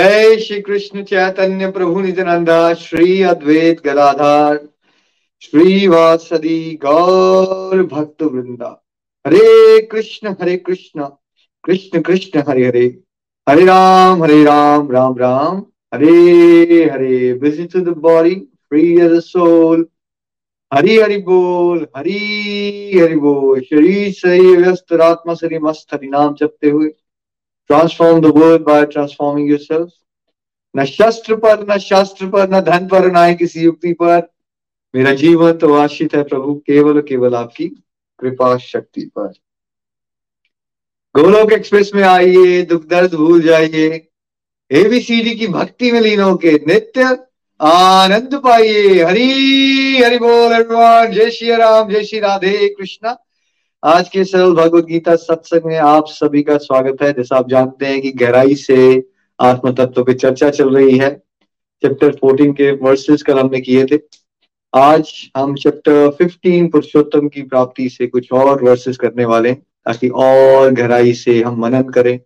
जय श्री कृष्ण चैतन्य प्रभु नित्यानंदा श्री अद्वैत गदाधार, श्रीवासदी गौर भक्त वृंदा Hare Krishna Hare Krishna Krishna Krishna, Hare Hare. Hare Ram Hare Ram Ram Ram. Hare Hare busy to the body free as soul Hari Hari बोल, हरि हरि बोल। शरीर सही व्यस्त आत्मा सरी मस्त हरि नाम जपते हुए। Transform the world by transforming yourself न शस्त्र पर न शास्त्र पर न धन पर न किसी युक्ति पर मेरा जीवन तो आश्रित है प्रभु केवल केवल आपकी कृपा शक्ति पर गोलोक एक्सप्रेस में आइए दुख दर्द भूल जाइए एबीसीडी की भक्ति में लीन होके नित्य आनंद पाइए हरी हरि बोल भगवान जय श्री राम जय श्री राधे कृष्णा आज के सरल भगवत गीता सत्संग में आप सभी का स्वागत है। जैसा आप जानते हैं कि गहराई से आत्म तत्व पे चर्चा चल रही है। चैप्टर 14 के वर्सेस कल हमने किए थे। आज हम चैप्टर 15 पुरुषोत्तम की प्राप्ति से कुछ और वर्सेस करने वाले हैं, ताकि और गहराई से हम मनन करें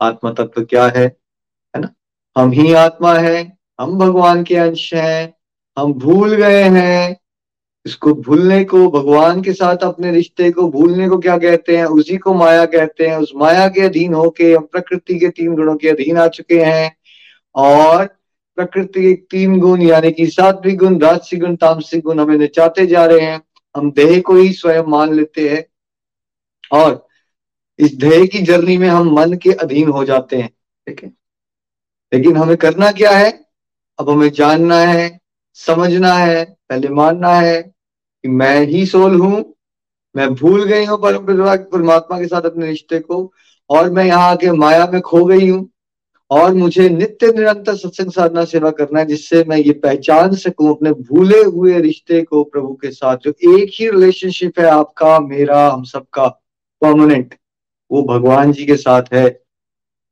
आत्म तत्व क्या है है ना? हम ही आत्मा है, हम भगवान के अंश हैं, हम भूल गए हैं इसको भूलने को, भगवान के साथ अपने रिश्ते को भूलने को क्या कहते हैं? उसी को माया कहते हैं। उस माया के अधीन होके हम प्रकृति के तीन गुणों के अधीन आ चुके हैं। और प्रकृति के तीन गुण, यानी कि सात्विक गुण राजसिक गुण तामसिक गुण हमें नचाते जा रहे हैं। हम देह को ही स्वयं मान लेते हैं। और इस देह की जर्नी में हम मन के अधीन हो जाते हैं। ठीक है? लेकिन हमें करना क्या है? अब हमें जानना है, समझना है, पहले मानना है कि मैं ही सोल हूँ, मैं भूल गई हूँ परम परमात्मा के साथ अपने रिश्ते को, और मैं यहाँ आके माया में खो गई हूँ, और मुझे नित्य निरंतर सत्संग साधना सेवा करना है, जिससे मैं ये पहचान सकूँ अपने भूले हुए रिश्ते को प्रभु के साथ, जो एक ही रिलेशनशिप है आपका, मेरा, हम सबका परमानेंट वो भगवान जी के साथ है।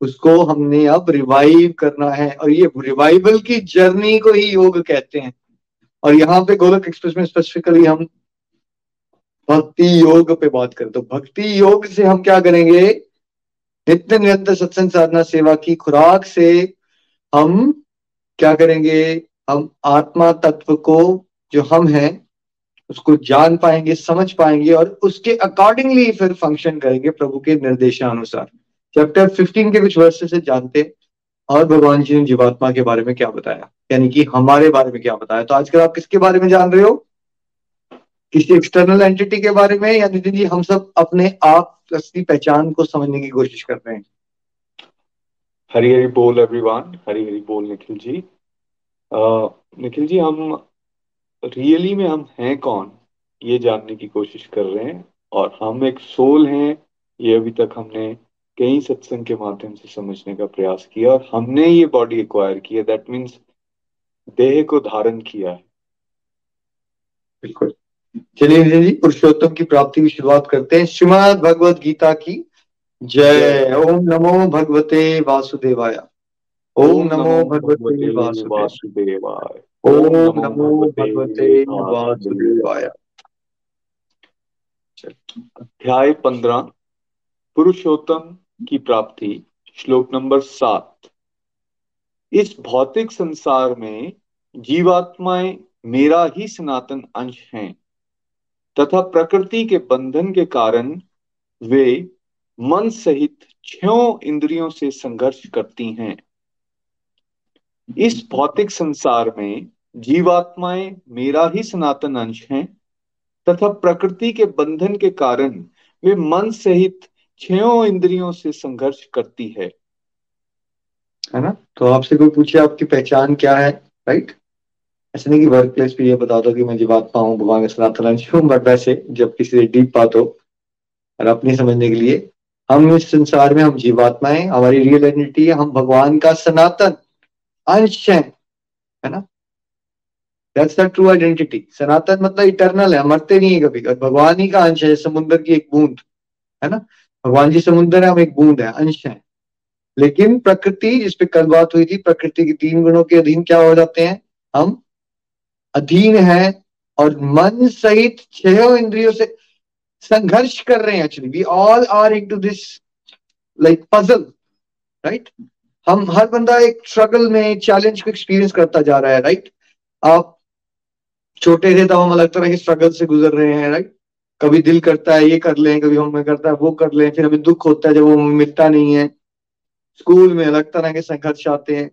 उसको हमने अब रिवाइव करना है, और ये रिवाइवल की जर्नी को ही योग कहते हैं। और यहाँ पे गोलक एक्सप्रेस में स्पेसिफिकली हम भक्ति योग पे बात करें। तो भक्ति योग से हम क्या करेंगे? नित्य निरंतर सत्संग साधना सेवा की खुराक से हम क्या करेंगे? हम आत्मा तत्व को जो हम हैं, उसको जान पाएँगे, समझ पाएँगे और उसके अकॉर्डिंगली फिर फ़ंक्शन करेंगे प्रभु के निर्देशानुसार। चैप्टर 15 के कुछ वर्ष से जानते और भगवान जी ने जीवात्मा के बारे में क्या बताया? यानी कि हमारे बारे में क्या बताया? तो आजकल आप किसके बारे में जान रहे हो? किसी एक्सटर्नल एंटिटी के बारे में? या नितिन जी हम सब अपने आप असली पहचान को समझने की कोशिश कर रहे हैं? हरी हरी बोल एवरीवन हरी हरी बोल निखिल जी। आ, निखिल जी हम रियली में हम हैं कौन? ये जानने की कोशिश कर रहे हैं। और हम एक सोल हैं। ये अभी तक हमने कई सत्संग के माध्यम से समझने का प्रयास किया और हमने ये बॉडी एक्वायर किया। दैट मीन्स देह को धारण किया है। बिल्कुल। चलिए जी पुरुषोत्तम की प्राप्ति की शुरुआत करते हैं। श्रीमद भगवत गीता की जय। ओम नमो भगवते वासुदेवाय। ओम नमो भगवते वासुदेवाय। ओम नमो भगवते वासुदेवाय। अध्याय पंद्रह। पुरुषोत्तम की प्राप्ति। श्लोक नंबर सात। इस भौतिक संसार में जीवात्माएँ मेरा ही सनातन अंश हैं, तथा प्रकृति के बंधन के कारण वे मन सहित छो इंद्रियों से संघर्ष करती हैं। इस भौतिक संसार में जीवात्माएँ मेरा ही सनातन अंश हैं, तथा प्रकृति के बंधन के कारण वे मन सहित छयों इंद्रियों से संघर्ष करती है। है ना? तो आपसे कोई पूछे आपकी पहचान क्या है? राइट ऐसे नहीं कि वर्क प्लेस पे ये बता दो कि मैं जीवात्मा हूँ भगवान का सनातन हूँ बट वैसे जब किसी से डीप बात हो, और अपनी समझने के लिए, हम इस संसार में हम जीवात्मा है, हमारी रियल आइडेंटिटी है, हम भगवान का सनातन अंश है। है ना? दैट्स द ट्रू आइडेंटिटी सनातन मतलब इटर्नल है मरते नहीं है कभी। भगवान ही का अंश है, समुद्र की एक बूंद। है ना? भगवान जी समुद्र है, हम एक बूंद है, अंश है। लेकिन प्रकृति जिसपे कल बात हुई थी, प्रकृति के तीन गुणों के अधीन क्या हो जाते हैं? हम अधीन है और मन सहित छह इंद्रियों से संघर्ष कर रहे हैं actually we all are into this like puzzle right हम हर बंदा एक स्ट्रगल में चैलेंज को एक्सपीरियंस करता जा रहा है राइट right? आप छोटे थे तब हम अलग तरह के स्ट्रगल से गुजर रहे हैं राइट कभी दिल करता है, ये कर लें, कभी हमें करता है, वो कर लें, फिर हमें दुख होता है जब वो मिलता नहीं है। स्कूल में अलग तरह के संघर्ष आते हैं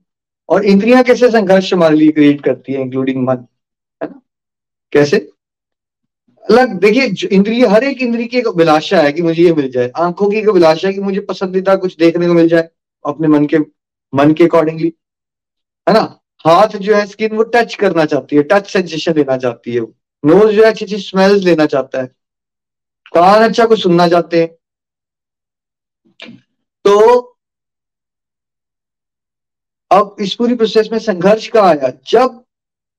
और इंद्रियाँ कैसे संघर्ष हमारे लिए क्रिएट करती है इंक्लूडिंग मन, है ना? कैसे? अलग, देखिए इंद्रिय, हर एक इंद्रिय की एक अभिलाषा है कि मुझे ये मिल जाए। आँखों की एक अभिलाषा है कि मुझे पसंदीदा कुछ देखने को मिल जाए, अपने मन के मन के अकॉर्डिंगली है ना? हाथ जो है स्किन वो टच करना चाहती है टच सेंसेशन लेना चाहती है नोज़ जो है अच्छी अच्छी स्मेल्स लेना चाहता है। कान अच्छा कुछ सुनना चाहते हैं? तो अब इस पूरी प्रोसेस में संघर्ष का आया? जब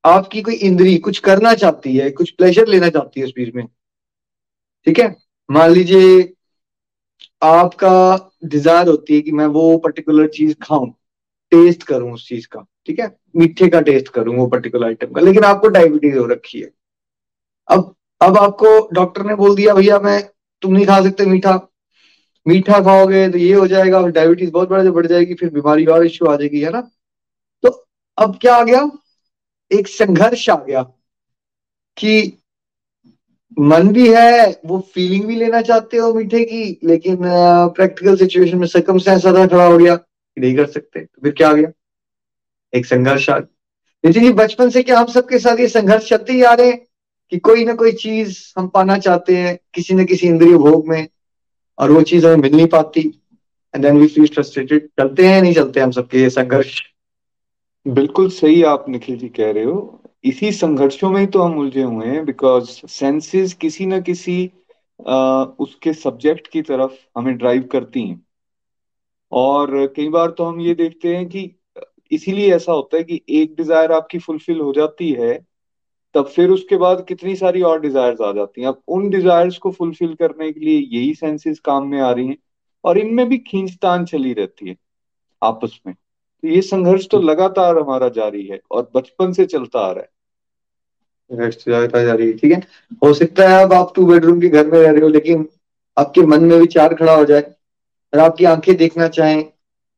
आपकी कोई इंद्री कुछ करना चाहती है, कुछ प्लेजर लेना चाहती है उस बीच में, ठीक है? मान लीजिए आपका डिज़ायर होती है कि मैं वो पर्टिकुलर चीज़ खाऊं टेस्ट करूँ उस चीज़ का, ठीक है? मीठे का टेस्ट करूँ वो पर्टिकुलर आइटम का, लेकिन आपको डायबिटीज़ हो रखी है। अब अब आपको डॉक्टर ने बोल दिया, भैया, मैं, तुम नहीं खा सकते मीठा। मीठा खाओगे तो ये हो जाएगा डायबिटीज़ बहुत बड़ा बढ़ जाएगी, फिर बीमारी और इश्यू आ जाएगी, है ना? तो अब क्या आ गया? एक संघर्ष आ गया कि मन भी है, वो फीलिंग भी लेना चाहते हो मीठे की, लेकिन प्रैक्टिकल सिचुएशन में सर्कमस्टेंस ज़्यादा खड़ा हो गया कि नहीं कर सकते। तो फिर क्या आ गया? एक संघर्ष आ गया। जी बचपन से क्या हम सबके साथ ये संघर्ष चलते ही आ रहे हैं। कि कोई ना कोई चीज़ हम पाना चाहते हैं किसी न किसी इंद्रिय भोग में और वो चीज़ हमें मिल नहीं पाती and then we feel frustrated चलते हैं नहीं चलते हम सबके ये संघर्ष? बिल्कुल सही आप निखिल जी कह रहे हो। इसी संघर्षों में ही तो हम उलझे हुए हैं बिकॉज़ सेंसेस किसी न किसी आ, उसके सब्जेक्ट की तरफ़ हमें ड्राइव करती हैं। और कई बार तो हम ये देखते हैं कि इसीलिए ऐसा होता है कि एक डिज़ायर आपकी फुलफिल हो जाती है तब फिर उसके बाद कितनी सारी और डिजायर्स आ जाती हैं। अब उन डिजायर्स को फुलफिल करने के लिए यही सेंसेस काम में आ रही हैं और इनमें भी खींचतान चली रहती है आपस में। तो ये संघर्ष तो लगातार हमारा जारी है और बचपन से चलता आ रहा है। ठीक है? हो सकता है अब आप टू बेडरूम के घर में रह रहे हो, लेकिन आपके मन में विचार खड़ा हो जाए और आपकी आँखें देखना चाहें,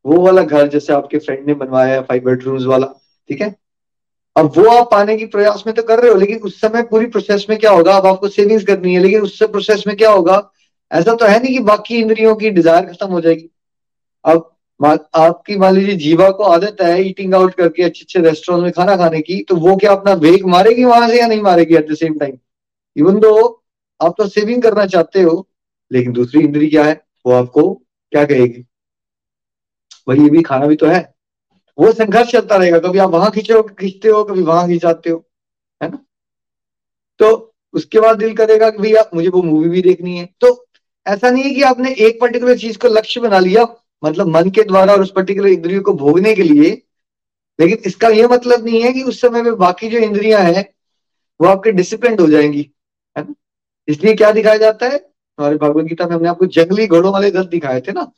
वो वाला घर जैसे आपके फ्रेंड ने बनवाया है फाइव बेडरूम्स वाला, ठीक है? अब वो आप पाने की प्रयास में तो कर रहे हो, लेकिन उस समय पूरी प्रोसेस में क्या होगा? अब आपको सेविंग्स करनी है, लेकिन उससे प्रोसेस में क्या होगा? ऐसा तो है नहीं कि बाकी इंद्रियों की डिज़ायर खत्म हो जाएगी। अब आपकी मान लीजिए जीवा को आदत है ईटिंग आउट करके अच्छे अच्छे रेस्टोरेंट में खाना खाने की तो वो क्या अपना वेग मारेगी वहाँ से या नहीं मारेगी at the same time even though आप तो सेविंग करना चाहते हो, लेकिन दूसरी इंद्री क्या है? वो आपको क्या कहेगी? भाई ये भी खाना भी तो है। वो संघर्ष चलता रहेगा। कभी आप वहाँ खींचो खींचते हो, कभी वहाँ खींचाते हो, है ना? तो उसके बाद दिल करेगा कि भैया, मुझे वो मूवी भी देखनी है। तो ऐसा नहीं है कि आपने एक पर्टिकुलर चीज़ को लक्ष्य बना लिया मतलब मन के द्वारा और उस पर्टिकुलर इंद्रियों को भोगने के लिए, लेकिन इसका यह मतलब नहीं है कि उस समय में बाकी जो इंद्रियाँ हैं, वो आपके डिसिप्लिन हो जाएँगी, है ना? इसलिए क्या दिखाया जाता है? हमारे भगवत गीता में हमने आपको जंगली घोड़ों वाले दल दिखाए थे ना?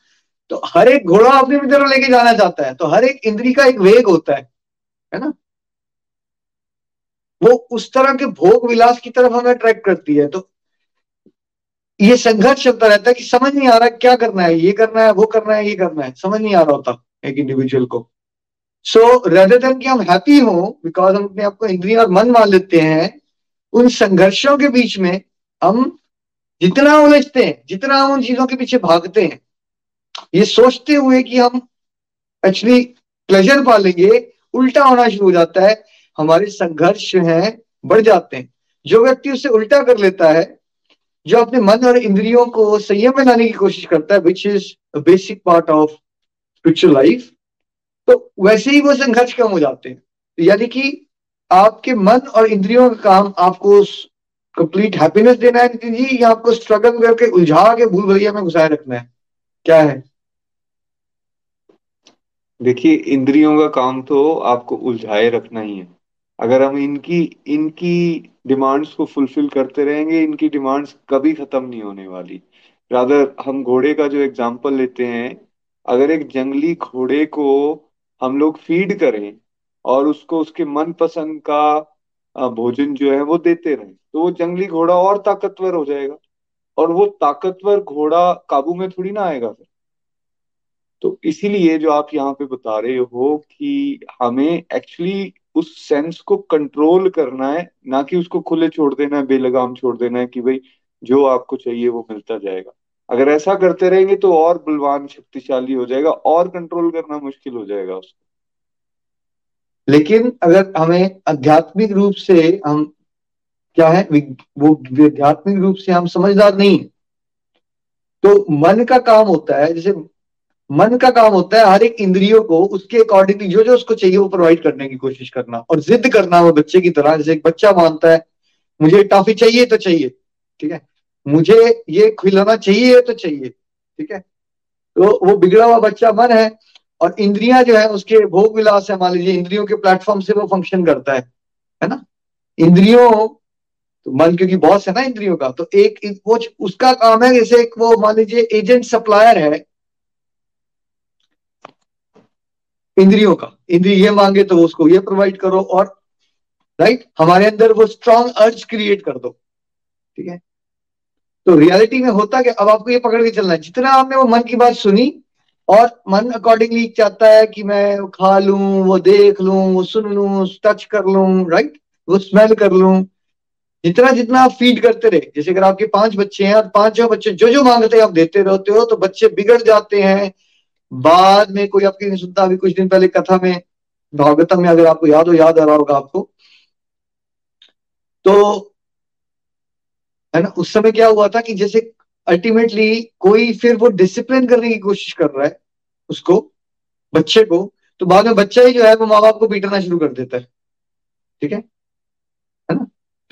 तो हर एक घोड़ा अपनी तरफ़ लेके जाना चाहता है तो हर एक इंद्री का एक वेग होता है है ना? वो उस तरह के भोग विलास की तरफ़ हमें अट्रैक्ट करती है तो ये संघर्ष चलता रहता है कि समझ नहीं आ रहा क्या करना है, ये करना है, वो करना है, ये करना है, समझ नहीं आ रहा होता एक इंडिविजुअल को। सो रेदर देन कि हम हैप्पी हो बिकॉज़ हम अपने आपको इंद्रिया और मन मान लेते हैं, उन संघर्षों के बीच में हम जितना उलझते हैं, जितना हम उन चीज़ों के पीछे भागते हैं ये सोचते हुए कि हम एक्चुअली प्लेजर पालेंगे, उल्टा होना शुरू हो जाता है। हमारे संघर्ष हैं, बढ़ जाते हैं। जो व्यक्ति उसे उल्टा कर लेता है, जो अपने मन और इंद्रियों को संयम में लाने की कोशिश करता है which is basic part of spiritual life तो वैसे ही वो संघर्ष कम हो जाते हैं। यानी कि आपके मन और इंद्रियों का काम आपको कंप्लीट हैप्पीनेस देना है, नितिन जी, या आपको स्ट्रगल करके उलझा के भूल भैया में घुसाए रखना है। क्या है? देखिए, इंद्रियों का काम तो आपको उलझाए रखना ही है। अगर हम इनकी इनकी डिमांड्स को फुलफिल करते रहेंगे, इनकी डिमांड्स कभी खत्म नहीं होने वाली। रादर, हम घोड़े का जो एग्ज़ाम्पल लेते हैं, अगर एक जंगली घोड़े को हम लोग फ़ीड करें और उसको, उसके मन पसंद का भोजन जो है वो देते रहें तो वो जंगली घोड़ा और ताकतवर हो जाएगा। और वो ताकतवर घोड़ा काबू में थोड़ी ना आएगा फिर। तो इसीलिए जो आप यहाँ पे बता रहे हो कि हमें एक्चुअली उस सेंस को कंट्रोल करना है, ना कि उसको खुले छोड़ देना है, बेलगाम छोड़ देना है कि भाई जो आपको चाहिए वो मिलता जाएगा। अगर ऐसा करते रहेंगे तो और बलवान, शक्तिशाली हो जाएगा, और कंट्रोल करना मुश्किल हो जाएगा उसको। लेकिन अगर हमें आध्यात्मिक रूप से हम क्या है? वो आध्यात्मिक रूप से हम समझदार नहीं तो मन का काम होता है, जैसे मन का काम होता है, हर एक इंद्रियों को उसके अकॉर्डिंगली जो जो उसको चाहिए, वो प्रोवाइड करने की कोशिश करना और जिद करना वो बच्चे की तरह। जैसे एक बच्चा मानता है, मुझे टॉफी चाहिए तो चाहिए। ठीक है? मुझे ये खिलाना चाहिए तो चाहिए। ठीक है? तो वो बिगड़ा हुआ बच्चा मन है और इंद्रियाँ जो है, उसके भोग विलास है। मान लीजिए, इंद्रियों के प्लेटफॉर्म से वो फ़ंक्शन करता है। है ना? इंद्रियों तो मन, क्योंकि बॉस है ना इंद्रियों का तो एक वो उसका काम है, जैसे एक वो मान लीजिए एजेंट सप्लायर है, इंद्रियों का। इंद्रिय ये मांगे तो उसको ये प्रोवाइड करो और राइट हमारे अंदर वो स्ट्रॉन्ग अर्ज़ क्रिएट कर दो। ठीक है? तो रियलिटी में होता क्या? अब आपको ये पकड़ के चलना है। जितना आपने वो मन की बात सुनी, और मन अकॉर्डिंगली चाहता है कि मैं खा लू, वो देख लू, वो सुन लू टच कर लू राइट वो स्मेल कर लू जितना जितना आप फ़ीड करते रहे, जैसे अगर आपके पाँच बच्चे हैं और पाँचों बच्चे जो जो मांगते हैं आप देते रहते हो तो बच्चे बिगड़ जाते हैं। बाद में कोई आपकी नहीं सुनता, अभी कुछ दिन पहले कथा में, भागवतम में अगर आपको याद हो, याद आ रहा होगा आपको। तो है ना, उस समय क्या हुआ था कि जैसे अल्टीमेटली कोई फिर वो डिसिप्लिन करने की कोशिश कर रहा है, उसको, बच्चे को तो बाद में बच्चा ही जो है, वो माँ बाप को पीटना शुरू कर देता है। ठीक है?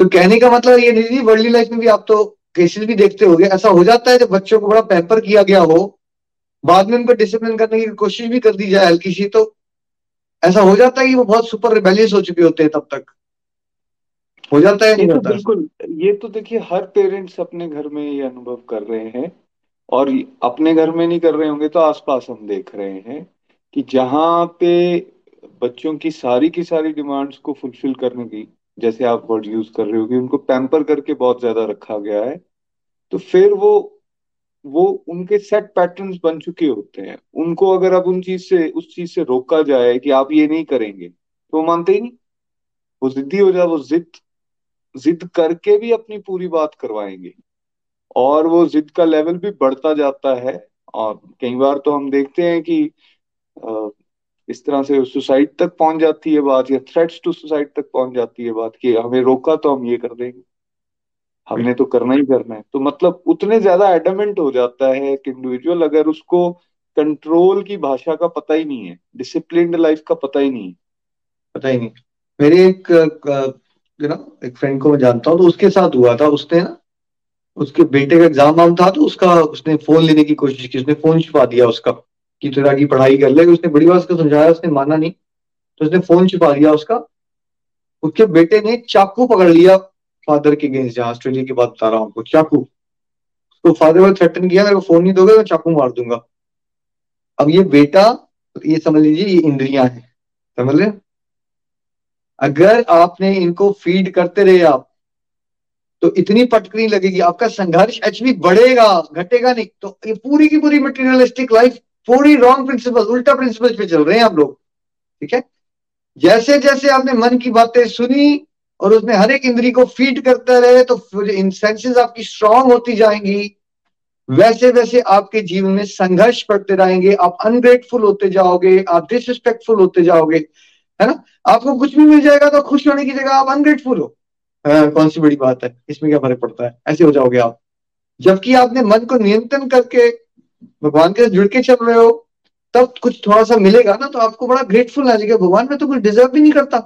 तो कहने का मतलब ये नहीं वर्ल्डली लाइफ में भी आप तो केसेस भी देखते हो ऐसा हो जाता है जब बच्चों को बड़ा पैम्पर किया गया हो बाद में उनको डिसिप्लिन करने की कोशिश भी कर दी जाए हल्की सी तो ऐसा हो जाता है कि वो बहुत सुपर रिबेलियस हो चुके होते हैं तब तक। हो जाता है नहीं तो होता? बिल्कुल ये तो देखिए हर पेरेंट्स अपने घर में ये अनुभव कर रहे हैं और अपने घर में नहीं कर रहे होंगे तो आसपास हम देख रहे हैं कि जहाँ पे बच्चों की सारी की सारी डिमांड्स को फुलफिल करने की जैसे आप वर्ड यूज़ कर रहे हो कि उनको पैम्पर करके बहुत ज़्यादा रखा गया है तो फिर वो वो उनके सेट पैटर्न्स बन चुके होते हैं। उनको अगर अब उन चीज़ से, उस चीज़ से रोका जाए कि आप ये नहीं करेंगे तो वो मानते ही नहीं। वो जिद्दी हो जाए, वो जिद जिद करके भी अपनी पूरी बात करवाएँगे। और वो जिद का लेवल भी बढ़ता जाता है। और कई बार तो हम देखते हैं कि इस तरह से सुसाइड तक पहुँच जाती है बात, या थ्रेट्स टू सुसाइड तक पहुँच जाती है बात कि हमें रोका तो हम ये कर देंगे। हमने तो करना ही करना है। तो मतलब उतने ज़्यादा एडमेंट हो जाता है एक इंडिविजुअल अगर उसको कंट्रोल की भाषा का पता ही नहीं है डिसिप्लिन लाइफ का पता ही नहीं है। पता ही नहीं। मेरे एक नो एक फ्रेंड को मैं जानता हूँ तो उसके साथ हुआ था, उसने ना, उसके बेटे का एग्ज़ाम वाम था तो उसका, उसने फ़ोन लेने की कोशिश की, उसने फ़ोन छुपा दिया उसका। कि तेरा की पढ़ाई कर ले उसने बड़ी बात उसको समझाया, उसने माना नहीं तो उसने फ़ोन छुपा दिया उसका। उसके बेटे ने चाकू पकड़ लिया फादर के अगेंस्ट जहाँ ऑस्ट्रेलिया की बात बता रहा हूँ आपको, चाकू। उसको फादर ने थ्रेटन किया को फ़ोन नहीं दोगे, मैं चाकू मार दूँगा। अब ये बेटा, ये समझ लीजिए, ये इंद्रियाँ हैं, समझ रहे अगर आपने इनको फ़ीड करते रहे आप तो इतनी पटकनी लगेगी। आपका संघर्ष एच बढ़ेगा, घटेगा नहीं। तो ये पूरी की पूरी मटेरियलिस्टिक लाइफ पूरी रॉन्ग प्रिंसिपल उल्टा प्रिंसिपल पे चल रहे हैं आप लोग ठीक है? जैसे जैसे आपने मन की बातें सुनी और उसमें हर एक इंद्री को फ़ीड करते रहे तो सेंसेस आपकी स्ट्रांग होती जाएँगी। वैसे वैसे आपके जीवन में संघर्ष पड़ते रहेंगे आप अनग्रेटफुल होते जाओगे आप डिसरिस्पेक्टफुल होते जाओगे है ना? आपको कुछ भी मिल जाएगा तो खुश होने की जगह आप अनग्रेटफुल हो। हाँ, कौन सी बड़ी बात है? इसमें क्या फ़र्क पड़ता है? ऐसे हो जाओगे आप। जबकि आपने मन को नियंत्रण करके भगवान के साथ जुड़ के चल रहे हो, तब कुछ थोड़ा सा मिलेगा ना तो आपको बड़ा ग्रेटफुल आ जाएगा भगवान में तो कुछ डिजर्व भी नहीं करता,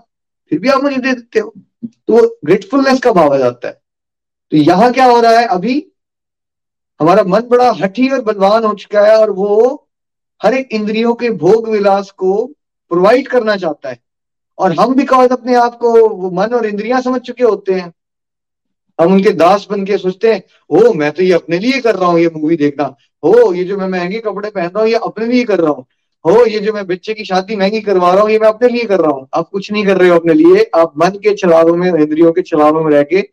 फिर भी आप मुझे दे देते हो। तो ग्रेटफुलनेस का भाव आ जाता है? तो यहाँ क्या हो रहा है, अभी हमारा मन बड़ा हठी और बलवान हो चुका है और वो हर एक इंद्रियों के भोग विलास को प्रोवाइड करना चाहता है। और हम बिकॉज़ अपने आप को, वो मन और इंद्रियाँ समझ चुके होते हैं। हम उनके दास बन के सोचते हैं ओ मैं तो ये अपने लिए कर रहा हूँ, ये मूवी देखना। हो, ये जो मैं महँगे कपड़े पहन रहा हूँ, ये अपने लिए कर रहा हूँ। हो, ये जो मैं बच्चे की शादी महँगी करवा रहा हूँ, ये मैं अपने लिए कर रहा हूँ। आप कुछ नहीं कर रहे हो अपने लिए, आप मन के छलावों में, इंद्रियों के छलावों में रह के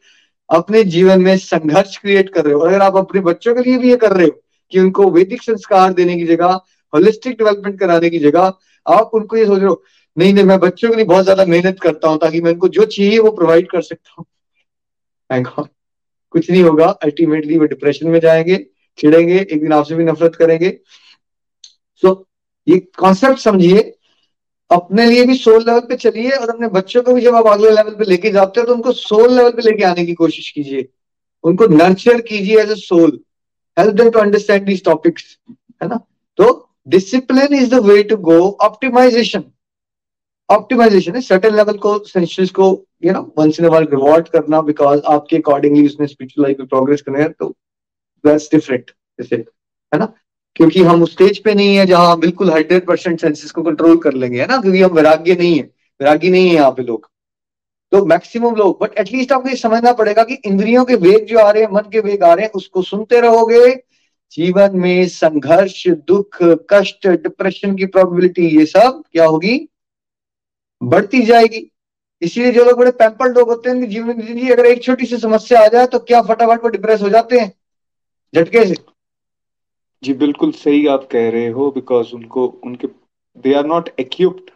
अपने जीवन में संघर्ष क्रिएट कर रहे हो। अगर आप अपने बच्चों के लिए भी ये कर रहे हो, कि उनको वैदिक संस्कार देने की जगह होलिस्टिक डेवलपमेंट कराने की जगह, आप उनको ये सोच रहे हो, नहीं नहीं, मैं बच्चों के लिए बहुत ज़्यादा मेहनत करता हूँ, ताकि मैं उनको जो चाहिए वो प्रोवाइड कर सकता हूँ। कुछ नहीं होगा। अल्टीमेटली वो डिप्रेशन में जाएँगे। चिड़ेंगे एक दिन आपसे भी नफरत करेंगे। सो so, ये कॉन्सेप्ट समझिए। अपने लिए भी सोल लेवल पे चलिए और अपने बच्चों को भी जब आप अगले लेवल पे लेके जाते हो तो उनको सोल लेवल पे लेके आने की कोशिश कीजिए। उनको नर्चर कीजिए as a soul help them to understand these topics है ना? तो discipline is the way to go optimisation optimisation है सर्टेन लेवल को सेंशंस को you know once in while reward करना बिकॉज़ आपके अकॉर्डिंगली उसने स्पिरिचुअल लाइफ में प्रोग्रेस करना है तो दैट्स डिफरेंट जैसे है ना? क्योंकि हम उस स्टेज पे नहीं है जहाँ बिल्कुल हंड्रेड परसेंट सेंसेस को कंट्रोल कर लेंगे, है ना? क्योंकि हम वैराग्य नहीं है, वैराग्य नहीं है यहाँ पे लोग। तो मैक्सिमम लोग बट एटलीस्ट आपको ये समझना पड़ेगा कि इंद्रियों के वेग जो आ रहे हैं, मन के वेग आ रहे हैं, उसको सुनते रहोगे। जीवन में संघर्ष, दुख, कष्ट डिप्रेशन की प्रोबेबिलिटी ये सब क्या होगी? बढ़ती जाएगी। इसीलिए जो लोग बड़े पैम्पल लोग होते हैं जीवन ज़िंदगी अगर एक छोटी सी समस्या आ जाए तो क्या फटाफट वो डिप्रेस हो जाते हैं? झटके से। जी बिल्कुल सही आप कह रहे हो बिकॉज़ उनको उनके दे आर नॉट एक्यूप्ड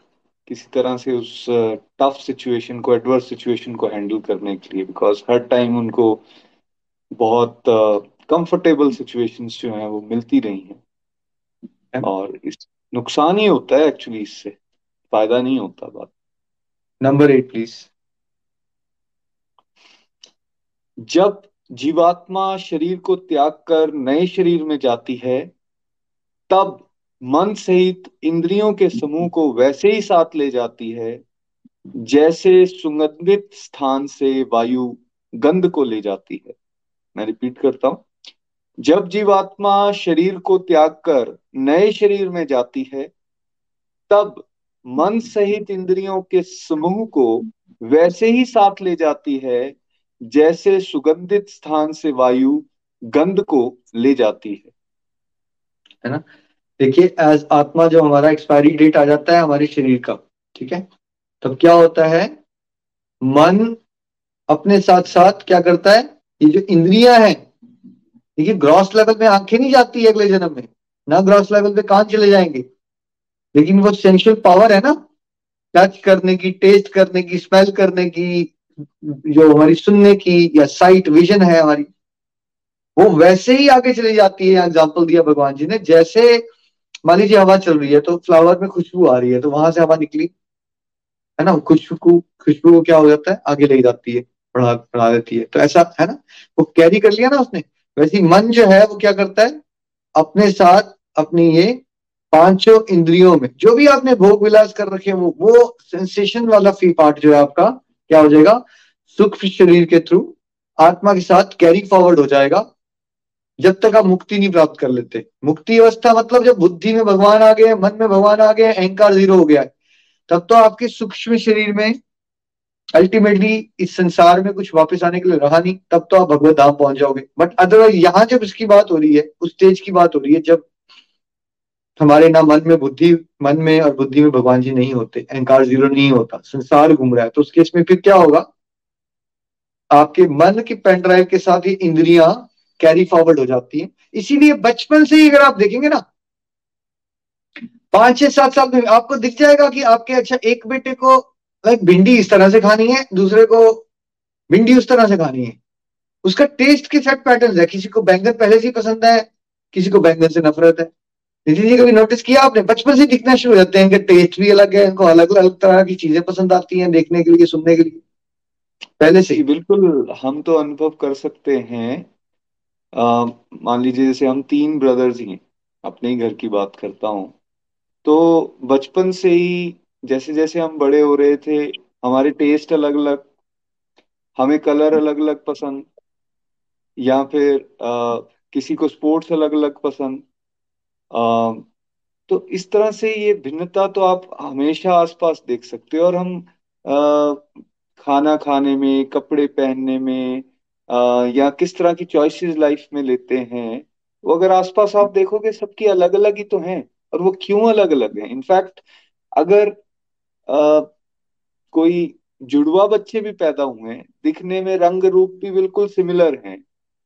किसी तरह से उस टफ सिचुएशन को एडवर्स सिचुएशन को हैंडल करने के लिए बिकॉज़ हर टाइम उनको बहुत कंफर्टेबल uh, सिचुएशंस जो हैं वो मिलती रही हैं। और इस नुकसान ही होता है एक्चुअली इससे। फ़ायदा नहीं होता बात। नंबर एट प्लीज़ जब जीवात्मा शरीर को त्याग कर नए शरीर में जाती है, तब मन सहित इंद्रियों के समूह को वैसे ही साथ ले जाती है, जैसे सुगंधित स्थान से वायु गंध को ले जाती है। मैं रिपीट करता हूँ। जब जीवात्मा शरीर को त्याग कर नए शरीर में जाती है, तब मन सहित इंद्रियों के समूह को वैसे ही साथ ले जाती है जैसे सुगंधित स्थान से वायु गंध को ले जाती है। है ना? देखिए एज आत्मा जो हमारा एक्सपायरी डेट आ जाता है हमारे शरीर का, ठीक है? तब क्या होता है? मन अपने साथ साथ क्या करता है? ये जो इंद्रियाँ हैं, देखिए ग्रॉस लेवल में आँखें नहीं जाती है अगले जन्म में, ना ग्रॉस लेवल पे कान चले जाएँगे। लेकिन वो सेंशुअल पावर है ना? टच करने की टेस्ट करने की स्मेल करने की जो हमारी सुनने की या साइट विजन है हमारी, वो वैसे ही आगे चली जाती है। एग्ज़ाम्पल दिया भगवान जी ने, जैसे मान लीजिए हवा चल रही है तो फ्लावर में खुशबू आ रही है तो वहाँ से हवा निकली, है ना? खुशबू खुशबू को क्या हो जाता है? आगे ले जाती है, बढ़ा बढ़ा देती है। तो ऐसा, है ना? वो कैरी कर लिया ना उसने। वैसे मन जो है वो क्या करता है? अपने साथ अपनी ये पाँचों इंद्रियों में, जो भी आपने भोग विलास कर रखे वो वो सेंसेशन वाला फ़ी पार्ट जो है आपका क्या हो जाएगा? सूक्ष्म शरीर के थ्रू आत्मा के साथ कैरी फॉरवर्ड हो जाएगा। जब तक आप मुक्ति नहीं प्राप्त कर लेते। मुक्ति अवस्था मतलब जब बुद्धि में भगवान आ गए, मन में भगवान आ गए, अहंकार ज़ीरो हो गया है, तब तो आपके सूक्ष्म शरीर में अल्टीमेटली इस संसार में कुछ वापस आने के लिए रहा नहीं, तब तो आप भगवत धाम पहुँच जाओगे। बट अदरवाइज़ यहाँ जब इसकी बात हो रही है, उस स्टेज की बात हो रही है, जब हमारे ना मन में बुद्धि, मन में और बुद्धि में भगवान जी नहीं होते, अहंकार ज़ीरो नहीं होता, संसार घूम रहा है। तो उस केस में फिर क्या होगा? आपके मन की पेन ड्राइव के साथ ही इंद्रियाँ कैरी फॉरवर्ड हो जाती हैं। इसीलिए बचपन से ही अगर आप देखेंगे ना, पाँच छह सात साल में आपको दिख जाएगा कि आपके अच्छा एक बेटे को लाइक भिंडी इस तरह से खानी है, दूसरे को भिंडी उस तरह से खानी है। उसका टेस्ट के सेट पैटर्न है। किसी को बैंगन पहले से पसंद है, किसी को बैंगन से नफरत है। नितिन जी कभी नोटिस किया आपने? बचपन से दिखना शुरू हो जाते हैं इनके टेस्ट भी अलग है इनको अलग अलग तरह की चीज़ें पसंद आती हैं देखने के लिए सुनने के लिए। पहले से। जी बिल्कुल हम तो अनुभव कर सकते हैं। मान लीजिए जैसे हम तीन ब्रदर्स ही हैं अपने ही घर की बात करता हूँ। तो बचपन से ही जैसे जैसे हम बड़े हो रहे थे हमारे टेस्ट अलग अलग हमें कलर अलग अलग पसंद या फिर अ, किसी को स्पोर्ट्स अलग अलग पसंद तो इस तरह से ये भिन्नता तो आप हमेशा आसपास देख सकते हो और हम अ, खाना खाने में कपड़े पहनने में अ, या किस तरह की चॉइसेस लाइफ में लेते हैं वो अगर आसपास आप देखोगे सबकी अलग अलग ही तो हैं और वो क्यों अलग अलग हैं इनफैक्ट अगर अ, कोई जुड़वा बच्चे भी पैदा हुए हैं दिखने में रंग रूप भी बिल्कुल सिमिलर हैं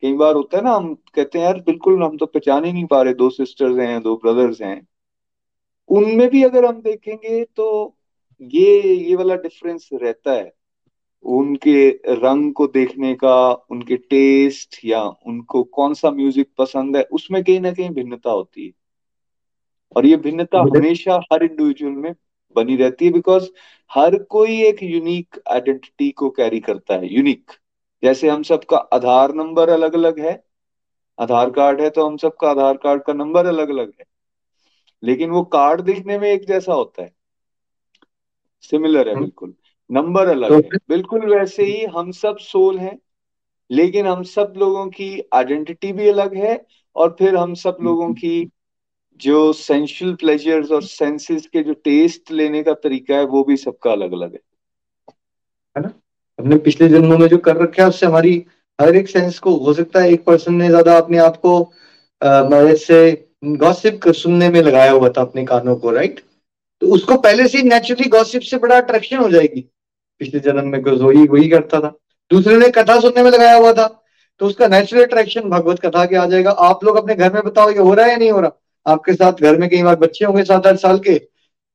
कई बार होता है ना हम कहते हैं यार बिल्कुल हम तो पहचान ही नहीं पा रहे दो सिस्टर्स हैं दो ब्रदर्स हैं। उनमें भी अगर हम देखेंगे तो ये ये वाला डिफरेंस रहता है। उनके रंग को देखने का उनके टेस्ट या उनको कौन सा म्यूज़िक पसंद है उसमें कहीं ना कहीं भिन्नता होती है। और ये भिन्नता हमेशा हर इंडिविजुअल में बनी रहती है बिकॉज़ हर कोई एक यूनिक आइडेंटिटी को कैरी करता है यूनिक जैसे हम सबका आधार नंबर अलग अलग है आधार कार्ड है तो हम सबका आधार कार्ड का नंबर अलग अलग है। लेकिन वो कार्ड दिखने में एक जैसा होता है। सिमिलर है बिल्कुल। नंबर अलग तो है। बिल्कुल वैसे ही हम सब सोल हैं लेकिन हम सब लोगों की आइडेंटिटी भी अलग है और फिर हम सब लोगों की जो सेंशुअल प्लेजर्स और सेंसेस के जो टेस्ट लेने का तरीका है वो भी सबका अलग अलग है। है ना? हमने पिछले जन्मों में जो कर रखा है, उससे हमारी हर एक सेंस को, हो सकता है एक पर्सन ने ज़्यादा अपने आप को से गॉसिप सुनने में लगाया हुआ था अपने कानों को राइट तो उसको पहले से नेचुरली गॉसिप से बड़ा अट्रैक्शन हो जाएगी। पिछले जन्म में वही वही करता था। दूसरे ने कथा सुनने में लगाया हुआ था तो उसका नेचुरल अट्रैक्शन भगवत कथा के आ जाएगा। आप लोग अपने घर में बताओ, ये हो रहा है या नहीं हो रहा? आपके साथ घर में कई बार बच्चे होंगे सात आठ साल के,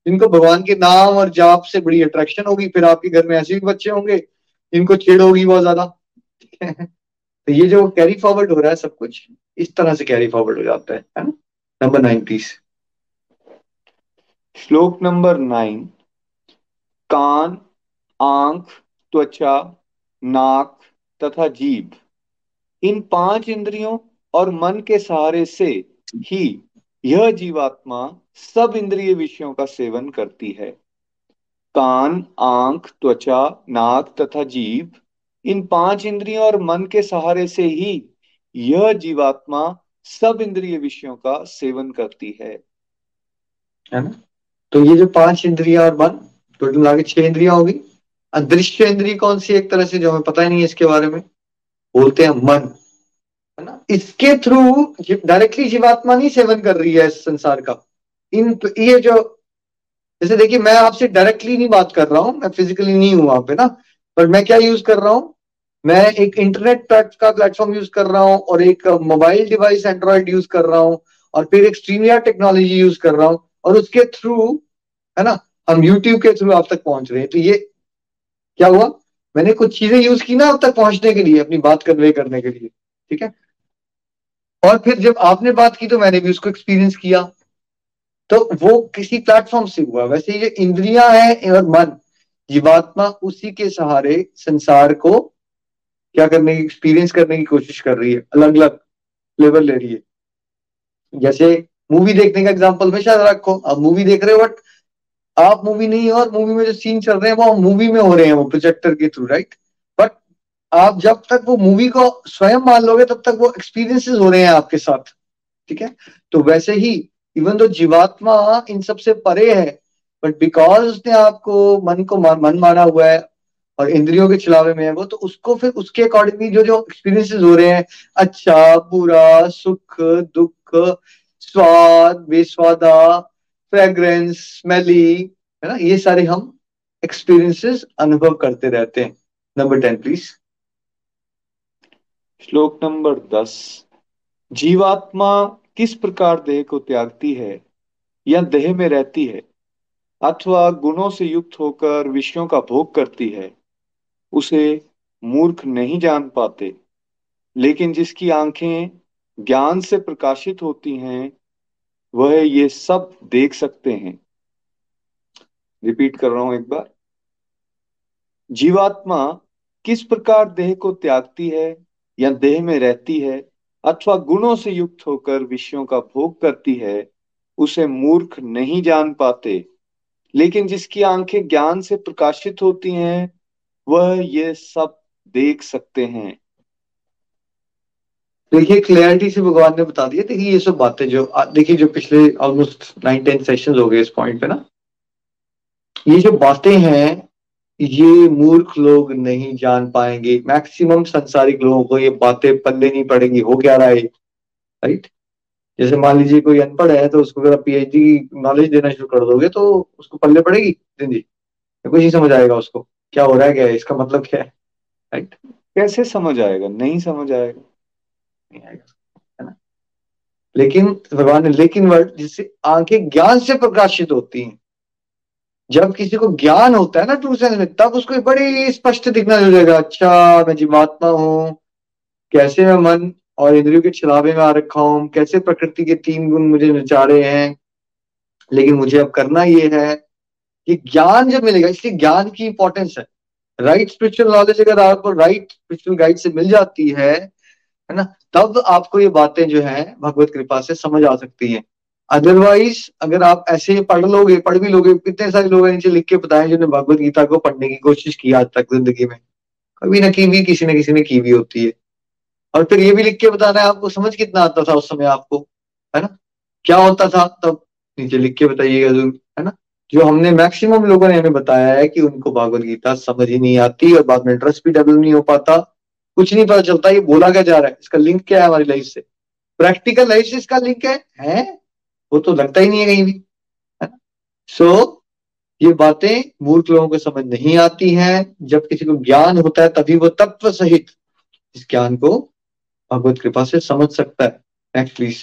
जिनको भगवान के नाम और जाप से बड़ी अट्रैक्शन होगी, फिर आपके घर में ऐसे भी बच्चे होंगे। जिनको छेड़ होगी बहुत ज़्यादा। तो ये जो कैरी फॉरवर्ड हो रहा है सब कुछ, इस तरह से कैरी फॉरवर्ड हो जाता है है ना? नंबर नाइन श्लोक नंबर नाइन कान, आँख, त्वचा, नाक तथा जीभ। इन पाँच इंद्रियों और मन के सहारे से ही यह जीवात्मा सब इंद्रिय विषयों का सेवन करती है। कान आँख त्वचा नाक तथा जीव इन पाँच इंद्रियों और मन के सहारे से ही यह जीवात्मा सब इंद्रिय विषयों का सेवन करती है। है ना? तो ये जो पाँच इंद्रिया और मन टोटल मिला के छह इंद्रिया होगी। अदृश्य इंद्रिय कौन सी एक तरह से जो हमें पता ही नहीं है इसके बारे में? बोलते हैं मन। है ना? इसके थ्रू डायरेक्टली जीवात्मा नहीं सेवन कर रही है इस संसार का। इन तो ये जो जैसे देखिए, मैं आपसे डायरेक्टली नहीं बात कर रहा हूँ, मैं फिजिकली नहीं हूँ वहाँ पे ना पर मैं क्या यूज़ कर रहा हूँ? मैं एक इंटरनेट का प्लेटफॉर्म यूज़ कर रहा हूँ और एक मोबाइल डिवाइस एंड्रॉइड यूज़ कर रहा हूँ और फिर एक स्ट्रीमिया टेक्नोलॉजी यूज़ कर रहा हूँ और उसके थ्रू है ना, हम यूट्यूब के थ्रू आप तक पहुँच रहे हैं। तो ये क्या हुआ? मैंने कुछ चीज़ें यूज़ की ना आप तक पहुँचने के लिए, अपनी बात कन्वे करने के लिए, ठीक है? और फिर जब आपने बात की तो मैंने भी उसको एक्सपीरियंस किया। तो वो किसी प्लेटफॉर्म से हुआ। वैसे ये इंद्रियाँ हैं और मन। जीवात्मा उसी के सहारे संसार को क्या करने की एक्सपीरियंस करने की कोशिश कर रही है। अलग अलग लेवल ले रही है। जैसे मूवी देखने का एग्ज़ाम्पल हमेशा रखो। आप मूवी देख रहे हो बट आप मूवी नहीं हो और मूवी में जो सीन चल रहे हैं, वो मूवी में हो रहे हैं, वो प्रोजेक्टर के थ्रू राइट बट आप जब तक वो मूवी को स्वयं मान लोगे, तब तक वो एक्सपीरियंसेस हो रहे हैं आपके साथ। ठीक है? तो वैसे ही इवन तो जीवात्मा इन सबसे परे है बट बिकॉज़ उसने आपको मन को मन माना हुआ है और इंद्रियों के चलावे में है वो तो उसको फिर उसके अकॉर्डिंगली जो जो एक्सपीरियंसेस हो रहे हैं अच्छा बुरा, सुख, दुख, स्वाद, बेस्वादा फ्रेग्रेंस स्मेली है ना, ये सारे हम एक्सपीरियंसेस अनुभव करते रहते हैं। नंबर टेन प्लीज़ श्लोक नंबर दस। जीवात्मा किस प्रकार देह को त्यागती है या देह में रहती है? अथवा गुणों से युक्त होकर विषयों का भोग करती है? उसे मूर्ख नहीं जान पाते। लेकिन जिसकी आँखें ज्ञान से प्रकाशित होती हैं, वह ये सब देख सकते हैं। रिपीट कर रहा हूँ एक बार। जीवात्मा किस प्रकार देह को त्यागती है या देह में रहती है? अथवा गुणों से युक्त होकर विषयों का भोग करती है, उसे मूर्ख नहीं जान पाते। लेकिन जिसकी आँखें ज्ञान से प्रकाशित होती हैं, वह ये सब देख सकते हैं। देखिए क्लैरिटी से भगवान ने बता दिया, देखिए ये सब बातें जो देखिए जो पिछले ऑलमोस्ट नाइन टेन सेशन हो गए इस पॉइंट पे ना, ये जो बातें हैं ये मूर्ख लोग नहीं जान पाएँगे। मैक्सिमम संसारिक लोगों को ये बातें पल्ले नहीं पड़ेंगी। हो क्या रहा है राइट जैसे मान लीजिए कोई अनपढ़ है तो उसको अगर पीएचडी की नॉलेज देना शुरू कर दोगे तो उसको पल्ले पड़ेगी ज़िंदगी कुछ नहीं समझ आएगा उसको। क्या हो रहा है, क्या है? इसका मतलब क्या है? राइट कैसे समझ आएगा? नहीं समझ आएगा। नहीं आएगा लेकिन, भगवान ने, लेकिन वर्ड जिससे आँखें ज्ञान से प्रकाशित होती हैं जब किसी को ज्ञान होता है ना ट्रू सेंस में तब उसको बड़ी स्पष्ट दिखना हो जाएगा अच्छा मैं जीवात्मा हूँ, कैसे मैं मन और इंद्रियों के छलावे में आ रखा हूँ, कैसे प्रकृति के तीन गुण मुझे नचा रहे हैं, लेकिन मुझे अब करना ये है कि ज्ञान जब मिलेगा, इसलिए ज्ञान की इंपॉर्टेंस है। राइट स्पिरिचुअल नॉलेज अगर आपको राइट स्पिरिचुअल गाइड से मिल जाती है है ना, तब आपको ये बातें जो है, भगवत कृपा से समझ आ सकती हैं। अदरवाइज़ अगर आप ऐसे पढ़ लोगे पढ़ भी लोगे कितने सारे लोग नीचे लिख के बताए जिन्होंने भगवत गीता को पढ़ने की कोशिश की आज तक ज़िंदगी में। कभी ना की भी किसी न किसी ने की भी होती है। और फिर ये भी लिख के बताना है आपको समझ कितना आता था उस समय आपको है ना? क्या होता था? तब नीचे लिख के बताइएगा ज़रूर है ना? जो हमने मैक्सिमम लोगों ने हमें बताया है कि उनको भागवत गीता समझ ही नहीं आती और बाद में इंटरेस्ट भी डेवलप नहीं हो पाता। कुछ नहीं पता चलता ये बोला क्या जा रहा है? इसका लिंक क्या है हमारी लाइफ से? प्रैक्टिकल लाइफ से इसका लिंक है, है? वो तो लगता ही नहीं है कहीं भी है ना? सो so, ये बातें मूर्ख लोगों को समझ नहीं आती हैं। जब किसी को ज्ञान होता है तभी वो तत्व सहित इस ज्ञान को भगवत कृपा से समझ सकता है। नेक्स्ट प्लीज़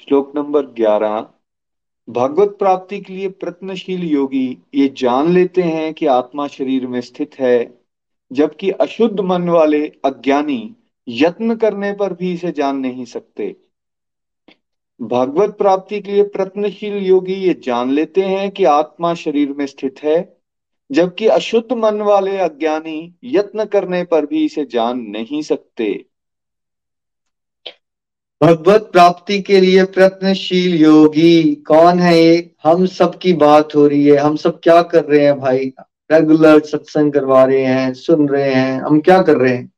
श्लोक नंबर ग्यारह। भगवत प्राप्ति के लिए प्रत्नशील योगी ये जान लेते हैं कि आत्मा शरीर में स्थित है जबकि अशुद्ध मन वाले अज्ञानी यत्न करने पर भी इसे जान नहीं सकते। भागवत प्राप्ति के लिए प्रत्नशील योगी ये जान लेते हैं कि आत्मा शरीर में स्थित है, जबकि अशुद्ध मन वाले अज्ञानी यत्न करने पर भी इसे जान नहीं सकते। भगवत प्राप्ति के लिए प्रयत्नशील योगी कौन है ये? हम सब की बात हो रही है। हम सब क्या कर रहे हैं भाई? रेगुलर सत्संग करवा रहे हैं, सुन रहे हैं। हम क्या कर रहे हैं?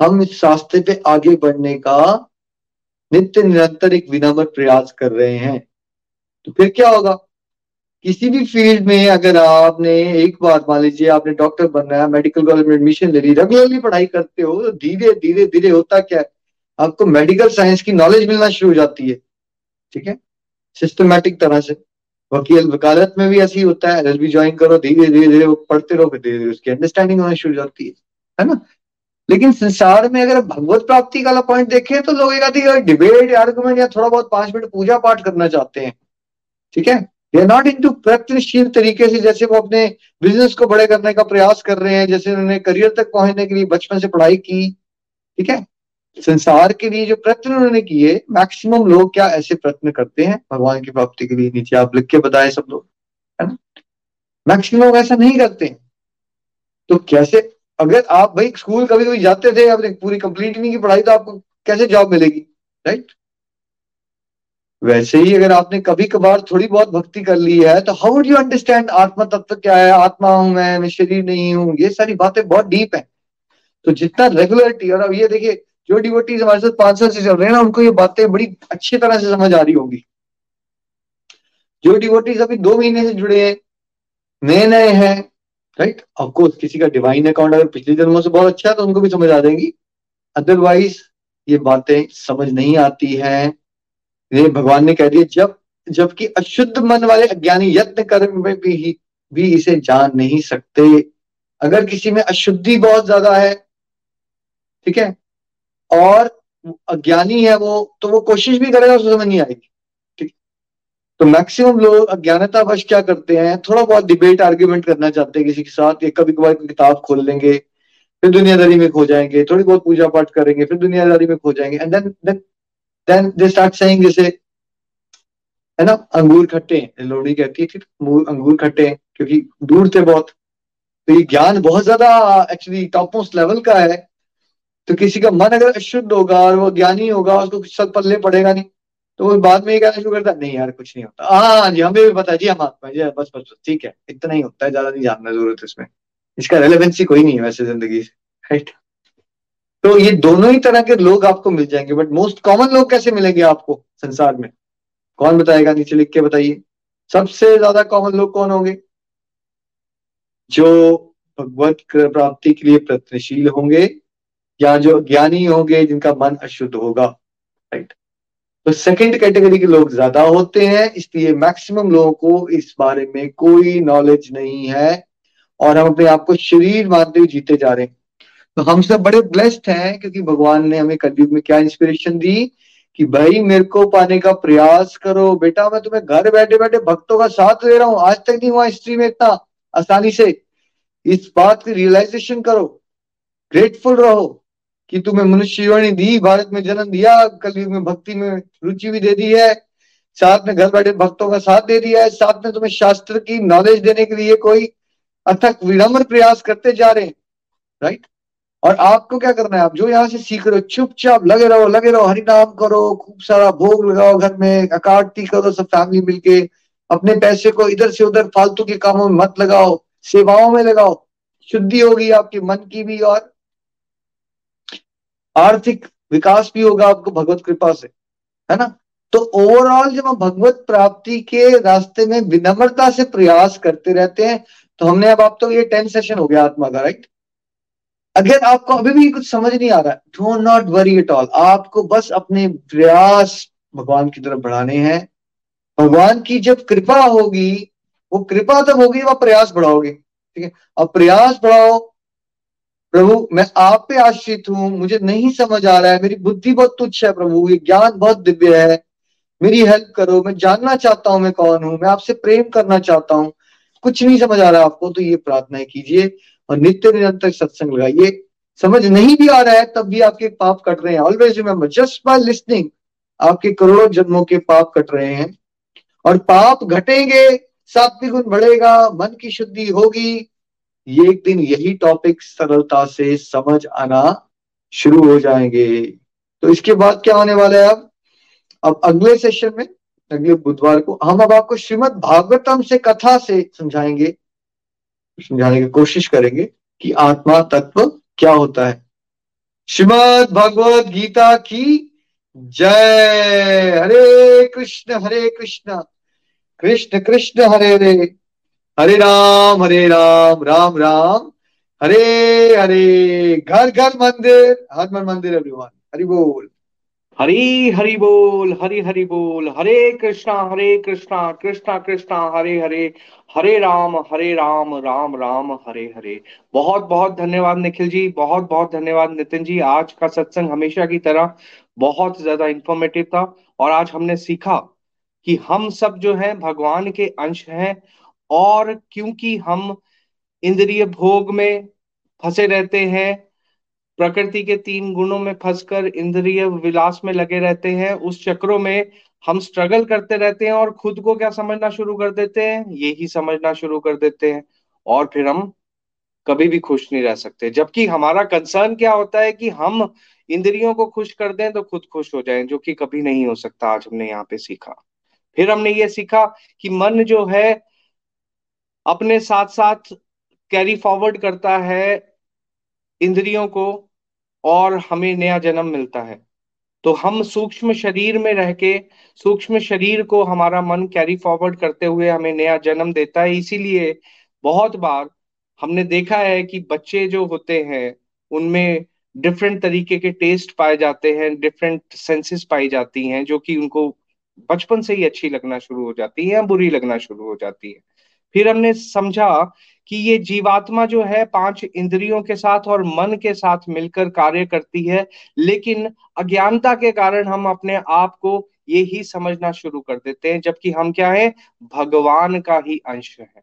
हम इस रास्ते पे आगे बढ़ने का नित्य निरंतर एक विनम्र प्रयास कर रहे हैं। तो फिर क्या होगा? किसी भी फ़ील्ड में अगर आपने एक बार मान लीजिए, आपने डॉक्टर बनना है, मेडिकल कॉलेज में एडमिशन ले ली रेगुलरली पढ़ाई करते हो तो धीरे धीरे धीरे होता क्या है? आपको मेडिकल साइंस की नॉलेज मिलना शुरू हो जाती है। ठीक है? सिस्टमेटिक तरह से। वकील, वकालत में भी ऐसे ही होता है। एल ज्वाइन करो, धीरे धीरे धीरे पढ़ते रहो, फिर धीरे धीरे उसकी अंडरस्टैंडिंग होना शुरू हो जाती है। है ना? लेकिन संसार में अगर भगवत प्राप्ति का पॉइंट देखें तो लोग एक डिबेट आर्गुमेंट या थोड़ा बहुत पाँच मिनट पूजा पाठ करना चाहते हैं। ठीक है? दे नॉट इन टू प्रयत्नशील तरीके से जैसे वो अपने बिज़नेस को बड़े करने का प्रयास कर रहे हैं, जैसे उन्होंने करियर तक पहुँचने के लिए बचपन से पढ़ाई की। ठीक है? संसार के लिए जो प्रयत्न उन्होंने किए मैक्सिमम लोग क्या ऐसे प्रयत्न करते हैं? भगवान की प्राप्ति के लिए नीचे आप लिख के बताए सब लोग, है ना? मैक्सिमम लोग ऐसा नहीं करते। तो कैसे अगर आप भाई स्कूल कभी कभी जाते थे, आपने पूरी कंप्लीट नहीं की पढ़ाई तो आपको कैसे जॉब मिलेगी राइट वैसे ही अगर आपने कभी कभार थोड़ी बहुत भक्ति कर ली है तो हाउ डू अंडरस्टैंड आत्मा तत्व क्या है? आत्मा हूँ मैं मैं शरीर नहीं हूँ, ये सारी बातें बहुत डीप है। तो जितना रेगुलरिटी और अब ये देखिए, जो डिवोटीज हमारे साथ पाँच साल से चल रहे हैं ना, उनको ये बातें बड़ी अच्छी तरह से समझ आ रही होगी। जो डिवोटीज अभी दो महीने से जुड़े हैं नए नए हैं राइट ऑफकोर्स किसी का डिवाइन अकाउंट अगर पिछले जन्मों से बहुत अच्छा है तो उनको भी समझ आ जाएँगी। अदरवाइज़ ये बातें समझ नहीं आती है। ये भगवान ने कह दिया, जब, जबकि अशुद्ध मन वाले अज्ञानी यत्न कर्म में भी भी इसे जान नहीं सकते। अगर किसी में अशुद्धि बहुत ज़्यादा है, ठीक है, और अज्ञानी है वो तो वो कोशिश भी करेगा, उसको समझ नहीं आएगी। तो मैक्सिमम लोग अज्ञानता वश क्या करते हैं? थोड़ा बहुत डिबेट आर्ग्यूमेंट करना चाहते हैं किसी के साथ या कभी कभार किताब खोल लेंगे, फिर दुनियादारी में खो जाएँगे, थोड़ी बहुत पूजा पाठ करेंगे, फिर दुनियादारी में खो जाएँगे and then then they start saying जैसे, है ना, अंगूर खट्टे लोड़ी कहती है कि अंगूर खट्टे, क्योंकि दूर थे बहुत। तो ये ज्ञान बहुत ज़्यादा एक्चुअली टॉप मोस्ट लेवल का है। तो किसी का मन अगर अशुद्ध होगा और वो ज्ञानी होगा, उसको कुछ पल्ले पड़ेगा नहीं। तो वो बाद में ये कहना शुरू करता नहीं यार कुछ नहीं होता। हाँ, हाँ जी हमें भी पता जी हम आत्मा जी बस बस ठीक है इतना ही होता है ज़्यादा नहीं जानना ज़रूरत इसमें। इसका रेलेवेंसी कोई नहीं है वैसे ज़िंदगी से राइट तो ये दोनों ही तरह के लोग आपको मिल जाएँगे बट मोस्ट कॉमन लोग कैसे मिलेंगे आपको संसार में? कौन बताएगा नीचे लिख के बताइए। सबसे ज़्यादा कॉमन लोग कौन होंगे? जो भगवत प्राप्ति के लिए प्रयत्नशील होंगे या जो ज्ञानी होंगे जिनका मन अशुद्ध होगा राइट तो सेकंड कैटेगरी के लोग ज़्यादा होते हैं, इसलिए मैक्सिमम लोगों को इस बारे में कोई नॉलेज नहीं है और हम अपने आप को शरीर मानते हुए जीते जा रहे हैं। तो हम सब बड़े ब्लेस्ड हैं क्योंकि भगवान ने हमें कलयुग में क्या इंस्पिरेशन दी कि भाई मेरे को पाने का प्रयास करो। बेटा, मैं तुम्हें घर बैठे बैठे भक्तों का साथ दे रहा हूँ। आज तक नहीं हुआ हिस्ट्री में इतना आसानी से। इस बात की रियलाइजेशन करो। ग्रेटफुल रहो। कि तुम्हें मनुष्य योनि दी, भारत में जन्म दिया, कलयुग में भक्ति में रुचि भी दे दी है, साथ में घर बैठे भक्तों का साथ दे दिया है, साथ में तुम्हें शास्त्र की नॉलेज देने के लिए कोई अथक विनम्र प्रयास करते जा रहे हैं राइट और आपको क्या करना है? आप जो यहाँ से सीख रहे हो, चुपचाप लगे रहो लगे रहो, हरिनाम करो, खूब सारा भोग लगाओ घर में अकार्ती करो सब फैमिली मिलके, अपने पैसे को इधर से उधर फालतू के कामों में मत लगाओ, सेवाओं में लगाओ, शुद्धि होगी आपके मन की भी और आर्थिक विकास भी होगा आपको भगवत कृपा से, है ना? तो ओवरऑल जब हम भगवत प्राप्ति के रास्ते में विनम्रता से प्रयास करते रहते हैं तो हमने अब आप तो ये टेन सेशन हो गया आत्मा का राइट अगर आपको अभी भी कुछ समझ नहीं आ रहा है। Do not worry at all आपको बस अपने प्रयास भगवान की तरफ़ बढ़ाने हैं। भगवान की जब कृपा होगी, वो कृपा तब होगी वह प्रयास बढ़ाओगे, ठीक है? अब प्रयास बढ़ाओ प्रभु, मैं आप पे आश्रित हूँ, मुझे नहीं समझ आ रहा है, मेरी बुद्धि बहुत तुच्छ है प्रभु, ये ज्ञान बहुत दिव्य है, मेरी हेल्प करो, मैं जानना चाहता हूँ मैं कौन हूँ, मैं आपसे प्रेम करना चाहता हूँ, कुछ नहीं समझ आ रहा आपको तो ये प्रार्थना कीजिए और नित्य निरंतर सत्संग लगाइए। समझ नहीं भी आ रहा है, तब भी आपके पाप कट रहे हैं। Always remember just by listening आपके करोड़ों जन्मों के पाप कट रहे हैं। और पाप घटेंगे, सात्विक गुण बढ़ेगा, मन की शुद्धि होगी ये एक दिन यही टॉपिक सरलता से समझ आना शुरू हो जाएँगे। तो इसके बाद क्या होने वाला है अब? अब अगले सेशन में, अगले बुधवार को हम अब आपको श्रीमद भागवतम से कथा से समझाएँगे। समझाने की कोशिश करेंगे कि आत्मा तत्व क्या होता है। श्रीमद भगवत गीता की जय। हरे कृष्ण हरे कृष्ण। कृष्ण कृष्ण, हरे हरे। हरे राम हरे राम राम राम। हरे हरे। घर घर, मंदिर। हर मन, मंदिर एवरीवन हरि बोल। हरी, हरि बोल, हरि हरि बोल। हरे कृष्णा हरे कृष्णा कृष्णा कृष्णा, हरे हरे। हरे राम हरे राम राम राम, हरे हरे। बहुत बहुत धन्यवाद निखिल जी, बहुत बहुत धन्यवाद नितिन जी। आज का सत्संग हमेशा की तरह बहुत ज़्यादा इंफॉर्मेटिव था और आज हमने सीखा कि हम सब जो है, भगवान के अंश हैं और क्योंकि हम इंद्रिय भोग में फंसे रहते हैं, प्रकृति के तीन गुणों में फंसकर इंद्रिय विलास में लगे रहते हैं, उस चक्रों में हम स्ट्रगल करते रहते हैं और खुद को क्या समझना शुरू कर देते हैं? यही समझना शुरू कर देते हैं और फिर हम कभी भी खुश नहीं रह सकते। जबकि हमारा कंसर्न क्या होता है कि हम इंद्रियों को खुश कर दें तो खुद खुश हो जाएँ, जो कि कभी नहीं हो सकता, आज हमने यहाँ पे सीखा। फिर हमने ये सीखा कि मन जो है अपने साथ साथ कैरी फॉरवर्ड करता है इंद्रियों को और हमें नया जन्म मिलता है। तो हम सूक्ष्म शरीर में रह के, सूक्ष्म शरीर को हमारा मन कैरी फॉरवर्ड करते हुए हमें नया जन्म देता है। इसीलिए बहुत बार हमने देखा है कि बच्चे जो होते हैं, उनमें डिफरेंट तरीके के टेस्ट पाए जाते हैं डिफरेंट सेंसेस पाई जाती हैं, जो कि उनको बचपन से ही अच्छी लगना शुरू हो जाती है या बुरी लगना शुरू हो जाती है। फिर हमने समझा कि ये जीवात्मा जो है पाँच इंद्रियों के साथ और मन के साथ मिलकर कार्य करती है, लेकिन अज्ञानता के कारण हम अपने आप को ये ही समझना शुरू कर देते हैं, जबकि हम क्या है? भगवान का ही अंश है।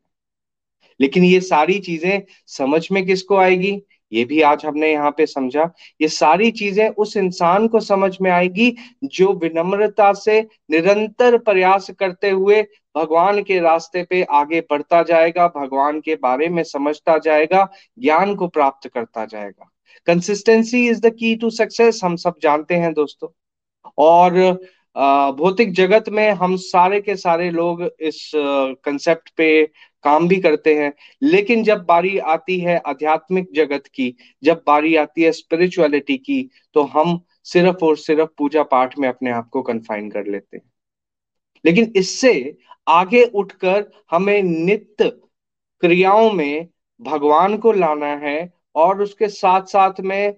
लेकिन ये सारी चीज़ें समझ में किसको आएगी? ये भी आज हमने यहाँ पे समझा, ये सारी चीज़ें उस इंसान को समझ में आएगी जो विनम्रता से निरंतर प्रयास करते हुए भगवान के रास्ते पे आगे बढ़ता जाएगा, भगवान के बारे में समझता जाएगा, ज्ञान को प्राप्त करता जाएगा। Consistency is the key to success हम सब जानते हैं दोस्तों। और भौतिक जगत में हम सारे के सारे लोग इस कंसेप्ट पे काम भी करते हैं। लेकिन जब बारी आती है आध्यात्मिक जगत की, जब बारी आती है स्पिरिचुअलिटी की तो हम सिर्फ़ और सिर्फ़ पूजा पाठ में अपने आप को कन्फाइन कर लेते हैं। लेकिन इससे आगे उठकर हमें नित्य क्रियाओं में भगवान को लाना है और उसके साथ साथ में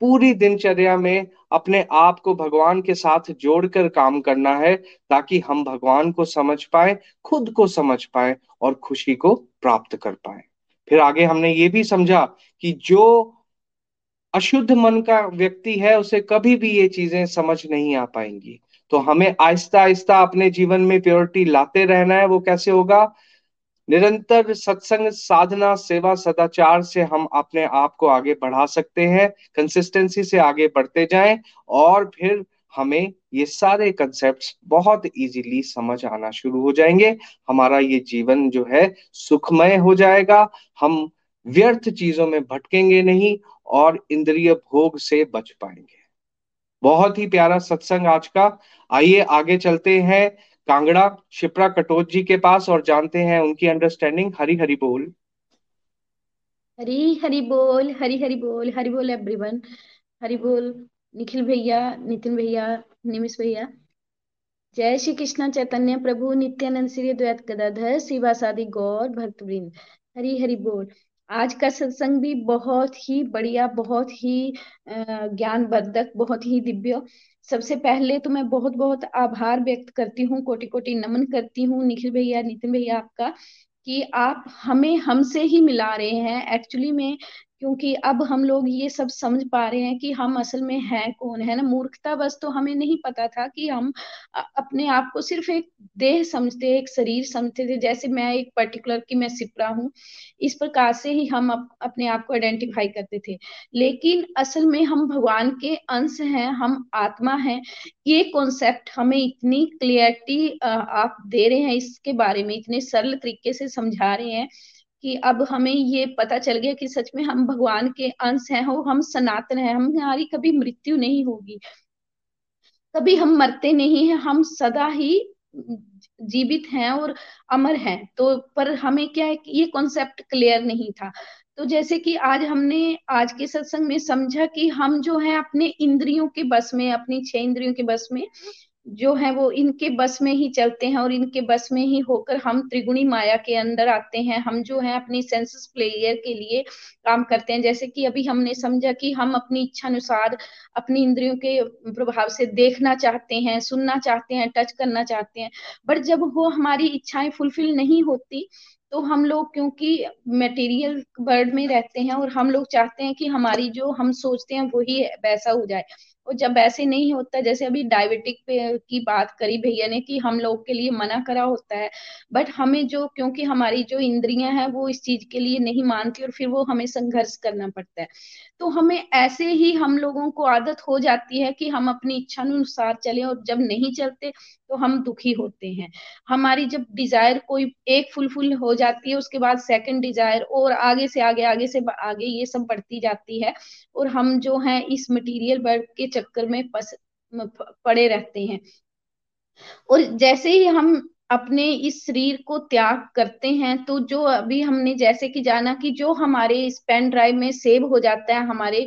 पूरी दिनचर्या में अपने आप को भगवान के साथ जोड़कर काम करना है, ताकि हम भगवान को समझ पाए, खुद को समझ पाए और खुशी को प्राप्त कर पाए। फिर आगे हमने ये भी समझा कि जो अशुद्ध मन का व्यक्ति है, उसे कभी भी ये चीज़ें समझ नहीं आ पाएँगी। तो हमें आहिस्ता आहिस्ता अपने जीवन में प्योरिटी लाते रहना है, वो कैसे होगा? निरंतर सत्संग, साधना, सेवा, सदाचार से हम अपने आप को आगे बढ़ा सकते हैं कंसिस्टेंसी से आगे बढ़ते जाएँ और फिर हमें ये सारे कंसेप्ट बहुत इजीली समझ आना शुरू हो जाएँगे। हमारा ये जीवन जो है सुखमय हो जाएगा। हम व्यर्थ चीज़ों में भटकेंगे नहीं और इंद्रिय भोग से बच पाएँगे। बहुत ही प्यारा सत्संग आज का। आइए आगे चलते हैं। कांगड़ा, शिप्रा कटोच जी के पास और जानते हैं उनकी अंडरस्टैंडिंग हरी हरी बोल। हरी हरी बोल हरी हरी बोल हरी बोल एवरीवन हरी बोल, निखिल भैया, नितिन भैया, निमिष भैया। जय श्री कृष्ण चैतन्य प्रभु, नित्यानंद श्री द्वैत गदाधर शिवासादि गौर, भक्तवृंद। हरी हरी बोल। आज का सत्संग भी बहुत ही बढ़िया, बहुत ही ज्ञानवर्धक, बहुत ही दिव्य सबसे पहले तो मैं बहुत बहुत आभार व्यक्त करती हूँ कोटि कोटि नमन करती हूँ, निखिल भैया, नितिन भैया आपका, कि आप हमें, हमसे ही मिला रहे हैं। एक्चुअली में क्योंकि अब हम लोग ये सब समझ पा रहे हैं कि हम असल में हैं कौन है ना? मूर्खता बस तो हमें नहीं पता था कि हम अपने आप को सिर्फ़ एक देह समझते एक शरीर समझते थे। जैसे मैं एक पर्टिकुलर की मैं सिपरा हूँ इस प्रकार से ही हम अप, अपने आप को आइडेंटिफाई करते थे। लेकिन असल में हम भगवान के अंश हैं हम आत्मा हैं। ये कॉन्सेप्ट हमें इतनी क्लियरिटी आप दे रहे हैं इसके बारे में इतने सरल तरीके से समझा रहे हैं कि अब हमें ये पता चल गया कि सच में हम भगवान के अंश हैं, और हम सनातन हैं, हम हमारी कभी मृत्यु नहीं होगी। कभी हम मरते नहीं हैं, हम सदा ही जीवित हैं और अमर हैं। तो पर हमें क्या है ये कॉन्सेप्ट क्लियर नहीं था। तो जैसे कि आज हमने, आज के सत्संग में समझा कि हम जो है अपने इंद्रियों के बस में, अपनी छह इंद्रियों के बस में जो है वो इनके बस में ही चलते हैं और इनके बस में ही होकर हम त्रिगुणी माया के अंदर आते हैं। हम जो है अपनी सेंसेस प्लेयर के लिए काम करते हैं। जैसे कि अभी हमने समझा कि हम अपनी इच्छा अनुसार अपनी इंद्रियों के प्रभाव से देखना चाहते हैं, सुनना चाहते हैं टच करना चाहते हैं। बट जब वो हमारी इच्छाएँ फुलफिल नहीं होती तो हम लोग क्योंकि मटेरियल वर्ल्ड में रहते हैं और हम लोग चाहते हैं कि हमारी जो हम सोचते हैं वही वैसा हो जाए। और जब ऐसे नहीं होता, जैसे अभी डायबिटिक पे की बात करी भैया ने कि हम लोग के लिए मना करा होता है बट हमें जो, क्योंकि हमारी जो इंद्रियाँ हैं वो इस चीज़ के लिए नहीं मानती और फिर वो हमें संघर्ष करना पड़ता है। तो हमें ऐसे ही हम लोगों को आदत हो जाती है कि हम अपनी इच्छा अनुसार चले और जब नहीं चलते तो हम दुखी होते हैं। हमारी जब डिज़ायर कोई एक फुलफुल हो जाती है, उसके बाद सेकंड डिज़ायर और आगे से आगे आगे से आगे ये सब बढ़ती जाती है और हम जो है इस मटेरियल वर्ग के चक्कर में पस पड़े रहते हैं। और जैसे ही हम अपने इस शरीर को त्याग करते हैं तो जो अभी हमने जैसे कि जाना कि जो हमारे इस पेन ड्राइव में सेव हो जाता है, हमारे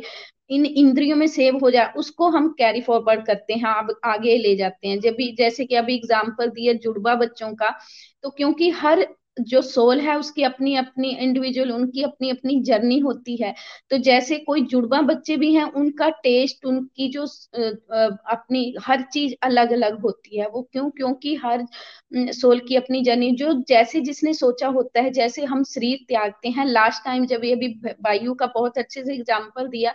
इन इंद्रियों में सेव हो जाए उसको हम कैरी फॉरवर्ड करते हैं अब आगे ले जाते हैं। जब भी, जैसे कि अभी एग्ज़ाम्पल दिया जुड़वा बच्चों का तो क्योंकि हर जो सोल है उसकी अपनी अपनी इंडिविजुअल उनकी अपनी अपनी जर्नी होती है। तो जैसे कोई जुड़वा बच्चे भी हैं, उनका टेस्ट उनकी जो अपनी हर चीज़ अलग अलग होती है। वो क्यों? क्योंकि हर सोल की अपनी जर्नी जो जैसे जिसने सोचा होता है, जैसे हम शरीर त्यागते हैं। लास्ट टाइम जब ये भी, वायु का बहुत अच्छे से एग्ज़ाम्पल दिया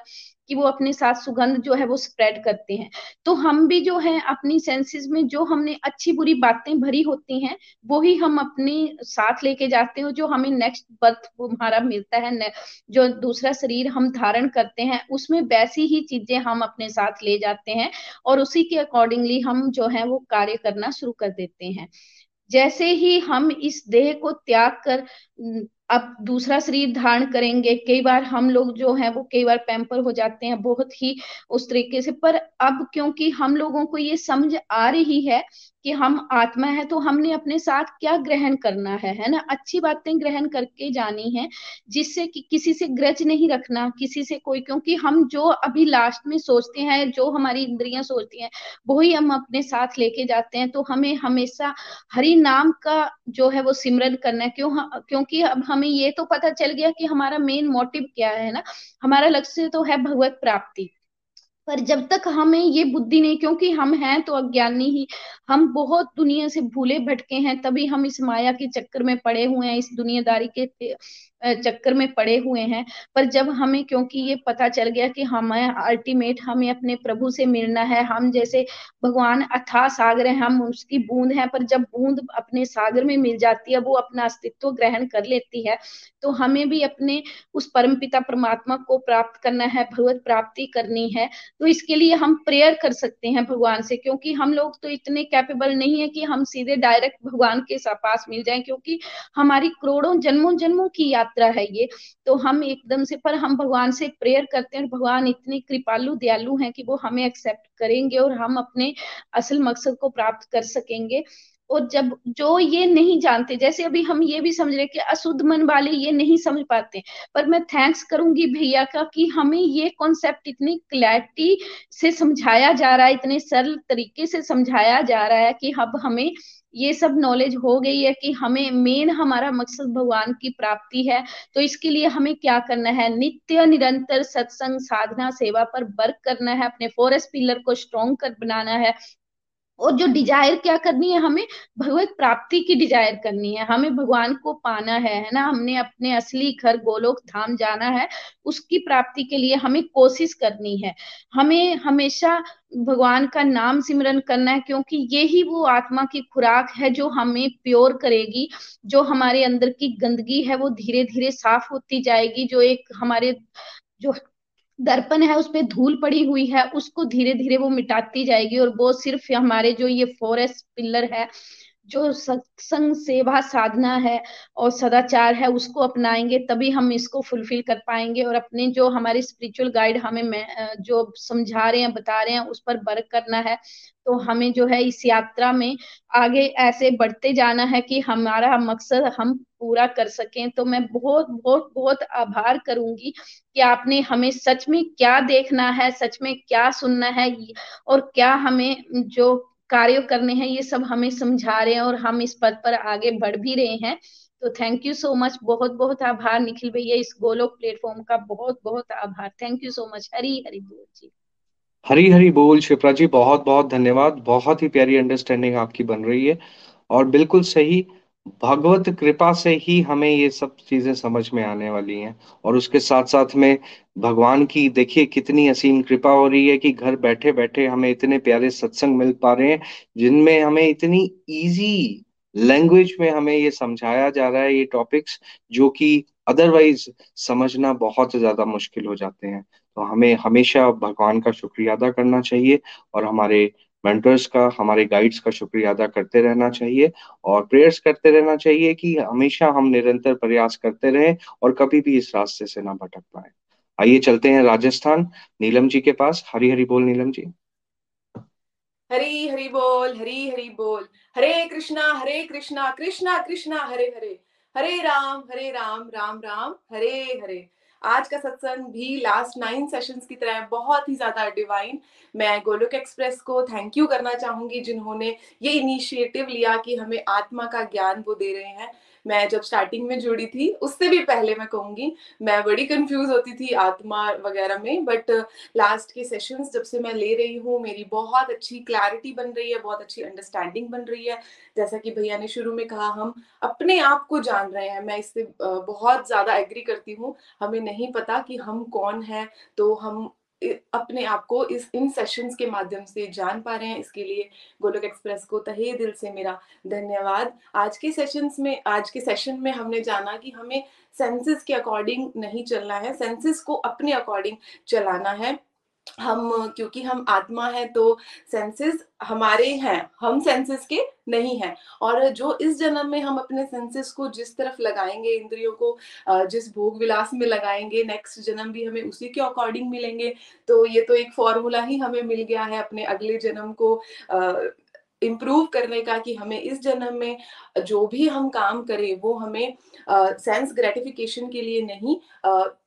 कि वो अपने साथ सुगंध जो है वो स्प्रेड करते हैं। तो हम भी जो है, अपनी सेंसेस में जो हमने अच्छी बुरी बातें भरी होती हैं, वो ही हम अपने साथ लेके जाते हैं जो हमें नेक्स्ट बर्थ हमारा मिलता है जो दूसरा शरीर हम धारण करते हैं, उसमें वैसी ही चीज़ें हम अपने साथ ले जाते हैं और उसी के अकॉर्डिंगली हम जो है वो कार्य करना शुरू कर देते हैं। जैसे ही हम इस देह को त्याग कर अब दूसरा शरीर धारण करेंगे। कई बार हम लोग जो है, वो कई बार पैम्पर हो जाते हैं बहुत ही उस तरीके से। पर अब क्योंकि हम लोगों को ये समझ आ रही है कि हम आत्मा है तो हमने अपने साथ क्या ग्रहण करना है है ना? अच्छी बातें ग्रहण करके जानी है, जिससे कि किसी से ग्रज नहीं रखना, किसी से कोई। क्योंकि हम जो अभी लास्ट में सोचते हैं, जो हमारी इंद्रियाँ सोचती हैं, वही हम अपने साथ लेके जाते हैं। तो हमें हमेशा हरि नाम का जो है वो सिमरन करना है। क्यों क्योंकि अब हमें ये तो पता चल गया कि हमारा मेन मोटिव क्या है ना? हमारा लक्ष्य तो है भगवत प्राप्ति। पर जब तक हमें ये बुद्धि नहीं, क्योंकि हम हैं तो अज्ञानी ही, हम बहुत दुनिया से भूले भटके हैं, तभी हम इस माया के चक्कर में पड़े हुए हैं, इस दुनियादारी के चक्कर में पड़े हुए हैं। पर जब हमें, क्योंकि ये पता चल गया कि हमें अल्टीमेट हमें अपने प्रभु से मिलना है, हम जैसे भगवान अथा सागर है, हम उसकी बूंद है, पर जब बूंद अपने सागर में मिल जाती है, वो अपना अस्तित्व ग्रहण कर लेती है तो हमें भी अपने उस परम पिता परमात्मा को प्राप्त करना है, भगवत प्राप्ति करनी है। तो इसके लिए हम प्रेयर कर सकते हैं भगवान से, क्योंकि हम लोग तो इतने कैपेबल नहीं है कि हम सीधे डायरेक्ट भगवान के पास मिल जाएँ, क्योंकि हमारी करोड़ों जन्मों जन्मों की यात्रा यात्रा है ये। तो हम एकदम से, पर हम भगवान से प्रेयर करते हैं भगवान इतने कृपालु, दयालु हैं कि वो हमें एक्सेप्ट करेंगे और हम अपने असल मकसद को प्राप्त कर सकेंगे। और जब, जो ये नहीं जानते, जैसे अभी हम ये भी समझ रहे कि अशुद्ध मन वाले ये नहीं समझ पाते, पर मैं थैंक्स करूँगी भैया का कि हमें ये कॉन्सेप्ट इतनी क्लैरिटी से समझाया जा रहा है, इतने सरल तरीके से समझाया जा रहा है कि अब हमें ये सब नॉलेज हो गई है कि हमें मेन हमारा मकसद भगवान की प्राप्ति है तो इसके लिए हमें क्या करना है? नित्य निरंतर सत्संग, साधना, सेवा पर वर्क करना है, अपने फॉरेस्ट पिलर को स्ट्रॉन्ग कर बनाना है। और जो डिज़ायर क्या करनी है, हमें भगवत प्राप्ति की डिज़ायर करनी है। हमें भगवान को पाना है है ना? हमने अपने असली घर गोलोक धाम जाना है, उसकी प्राप्ति के लिए हमें कोशिश करनी है। हमें हमेशा भगवान का नाम सिमरन करना है, क्योंकि ये ही वो आत्मा की खुराक है जो हमें प्योर करेगी, जो हमारे अंदर की गंदगी है वो धीरे धीरे साफ़ होती जाएगी, जो एक हमारे जो दर्पण है, उस पर धूल पड़ी हुई है, उसको धीरे धीरे वो मिटाती जाएगी और वो सिर्फ़ हमारे जो ये फॉरेस्ट पिलर है जो सत्संग सेवा साधना है और सदाचार है, उसको अपनाएँगे, तभी हम इसको फुलफिल कर पाएँगे और अपने जो हमारे स्पिरिचुअल गाइड हमें जो समझा रहे हैं, बता रहे हैं, उस पर वर्क करना है तो हमें जो है इस यात्रा में आगे ऐसे बढ़ते जाना है कि हमारा मकसद हम पूरा कर सकें। तो मैं बहुत बहुत बहुत आभार करूँगी कि आपने हमें सच में क्या देखना है, सच में क्या सुनना है और क्या हमें जो कार्य करने हैं, ये सब हमें समझा रहे हैं और हम इस पद पर आगे बढ़ भी रहे हैं। तो थैंक यू सो मच बहुत बहुत आभार निखिल भैया इस गोलोक प्लेटफॉर्म का। बहुत बहुत आभार। Thank you so much Hari Hari बोल जी। हरी हरी बोल शिप्रा जी। बहुत बहुत धन्यवाद। बहुत ही प्यारी अंडरस्टैंडिंग आपकी बन रही है। और बिल्कुल सही भगवत कृपा से ही हमें ये सब चीज़ें समझ में आने वाली हैं। और उसके साथ साथ में भगवान की देखिए कितनी असीम कृपा हो रही है कि घर बैठे बैठे हमें इतने प्यारे सत्संग मिल पा रहे हैं, जिनमें हमें इतनी इजी लैंग्वेज में हमें ये समझाया जा रहा है ये टॉपिक्स जो कि अदरवाइज़ समझना बहुत ज़्यादा मुश्किल हो जाते हैं। तो हमें हमेशा भगवान का शुक्रिया अदा करना चाहिए और हमारे मेंटर्स का, हमारे गाइड्स का शुक्रिया अदा करते रहना चाहिए और प्रेयर्स करते रहना चाहिए कि हमेशा हम निरंतर प्रयास करते रहें और कभी भी इस रास्ते से ना भटक पाए। आइए चलते हैं राजस्थान। नीलम जी के पास। हरी हरी बोल नीलम जी। हरी हरी बोल, हरी हरी बोल। हरे कृष्णा हरे कृष्णा कृष्णा कृष्णा, हरे हरे। हरे राम हरे राम राम राम, हरे हरे। आज का सत्संग भी लास्ट नाइन सेशंस की तरह बहुत ही ज़्यादा डिवाइन मैं गोलोक एक्सप्रेस को थैंक यू करना चाहूँगी जिन्होंने ये इनिशिएटिव लिया कि हमें आत्मा का ज्ञान वो दे रहे हैं. मैं जब स्टार्टिंग में जुड़ी थी, उससे भी पहले मैं कहूँगी, मैं बड़ी कंफ्यूज होती थी आत्मा वगैरह में बट लास्ट के सेशंस जब से मैं ले रही हूँ, मेरी बहुत अच्छी क्लैरिटी बन रही है, बहुत अच्छी अंडरस्टैंडिंग बन रही है. जैसा कि भैया ने शुरू में कहा, हम अपने आप को जान रहे हैं. मैं इससे बहुत ज़्यादा एग्री करती हूँ. हमें नहीं पता कि हम कौन है तो हम अपने आप को इस, इन सेशंस के माध्यम से जान पा रहे हैं। इसके लिए गोलोक एक्सप्रेस को तहे दिल से मेरा धन्यवाद। आज के सेशंस में, आज के सेशन में हमने जाना कि हमें सेंसेस के अकॉर्डिंग नहीं चलना है सेंसेस को अपने अकॉर्डिंग चलाना है। हम, क्योंकि हम आत्मा है तो सेंसेस हमारे हैं, हम सेंसेस के नहीं हैं। और जो इस जन्म में हम अपने सेंसेस को जिस तरफ़ लगाएँगे, इंद्रियों को जिस भोग विलास में लगाएँगे नेक्स्ट जन्म भी हमें उसी के अकॉर्डिंग मिलेंगे तो ये तो एक फॉर्मूला ही हमें मिल गया है अपने अगले जन्म को इम्प्रूव करने का कि हमें इस जन्म में जो भी हम काम करें, वो हमें सेंस ग्रेटिफिकेशन के लिए नहीं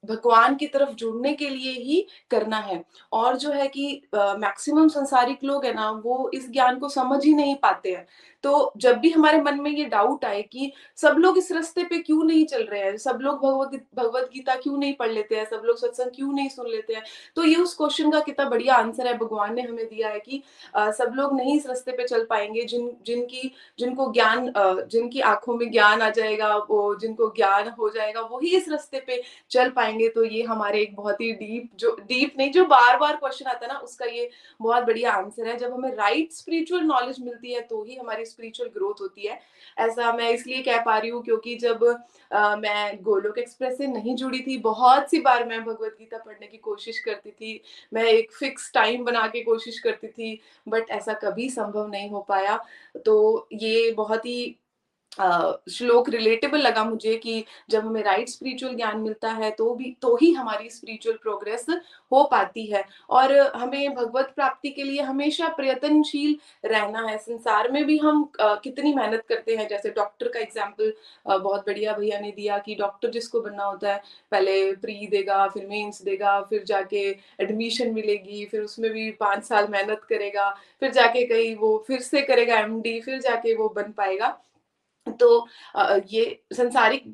भगवान की तरफ़ जुड़ने के लिए ही करना है। और जो है कि मैक्सिमम संसारिक लोग है ना वो इस ज्ञान को समझ ही नहीं पाते हैं। तो जब भी हमारे मन में ये डाउट आए कि सब लोग इस रास्ते पे क्यों नहीं चल रहे हैं सब लोग भगवत भगवत गीता क्यों नहीं पढ़ लेते हैं सब लोग सत्संग क्यों नहीं सुन लेते हैं तो ये उस क्वेश्चन का कितना बढ़िया आंसर है भगवान ने हमें दिया है कि आ, सब लोग नहीं इस रास्ते पे चल पाएँगे। जिन जिनकी जिनको ज्ञान जिनकी आँखों में ज्ञान आ जाएगा वो जिनको ज्ञान हो जाएगा वही इस रास्ते पे चल पाएँगे। तो ये हमारे एक बहुत ही डीप जो डीप नहीं जो बार बार क्वेश्चन आता है ना उसका ये बहुत बढ़िया आंसर है। जब हमें राइट स्पिरिचुअल नॉलेज मिलती है तो ही हमारी स्पिरिचुअल ग्रोथ होती है। ऐसा मैं इसलिए कह पा रही हूँ क्योंकि जब आ, मैं गोलोक एक्सप्रेस से नहीं जुड़ी थी बहुत सी बार मैं भगवत गीता पढ़ने की कोशिश करती थी। मैं एक फिक्स टाइम बना के कोशिश करती थी बट ऐसा कभी संभव नहीं हो पाया। तो ये बहुत ही श्लोक रिलेटेबल लगा मुझे कि जब हमें राइट स्पिरिचुअल ज्ञान मिलता है तो भी तो ही हमारी स्पिरिचुअल प्रोग्रेस हो पाती है। और हमें भगवत प्राप्ति के लिए हमेशा प्रयत्नशील रहना है। संसार में भी हम कितनी मेहनत करते हैं। जैसे डॉक्टर का एग्ज़ाम्पल बहुत बढ़िया भैया ने दिया कि डॉक्टर जिसको बनना होता है, पहले प्री देगा, फिर मेन्स देगा, फिर जाके एडमिशन मिलेगी, फिर उसमें भी पाँच साल मेहनत करेगा, फिर जाके कहीं वो फिर से करेगा एमडी फिर जाके वो बन पाएगा। तो ये संसारिक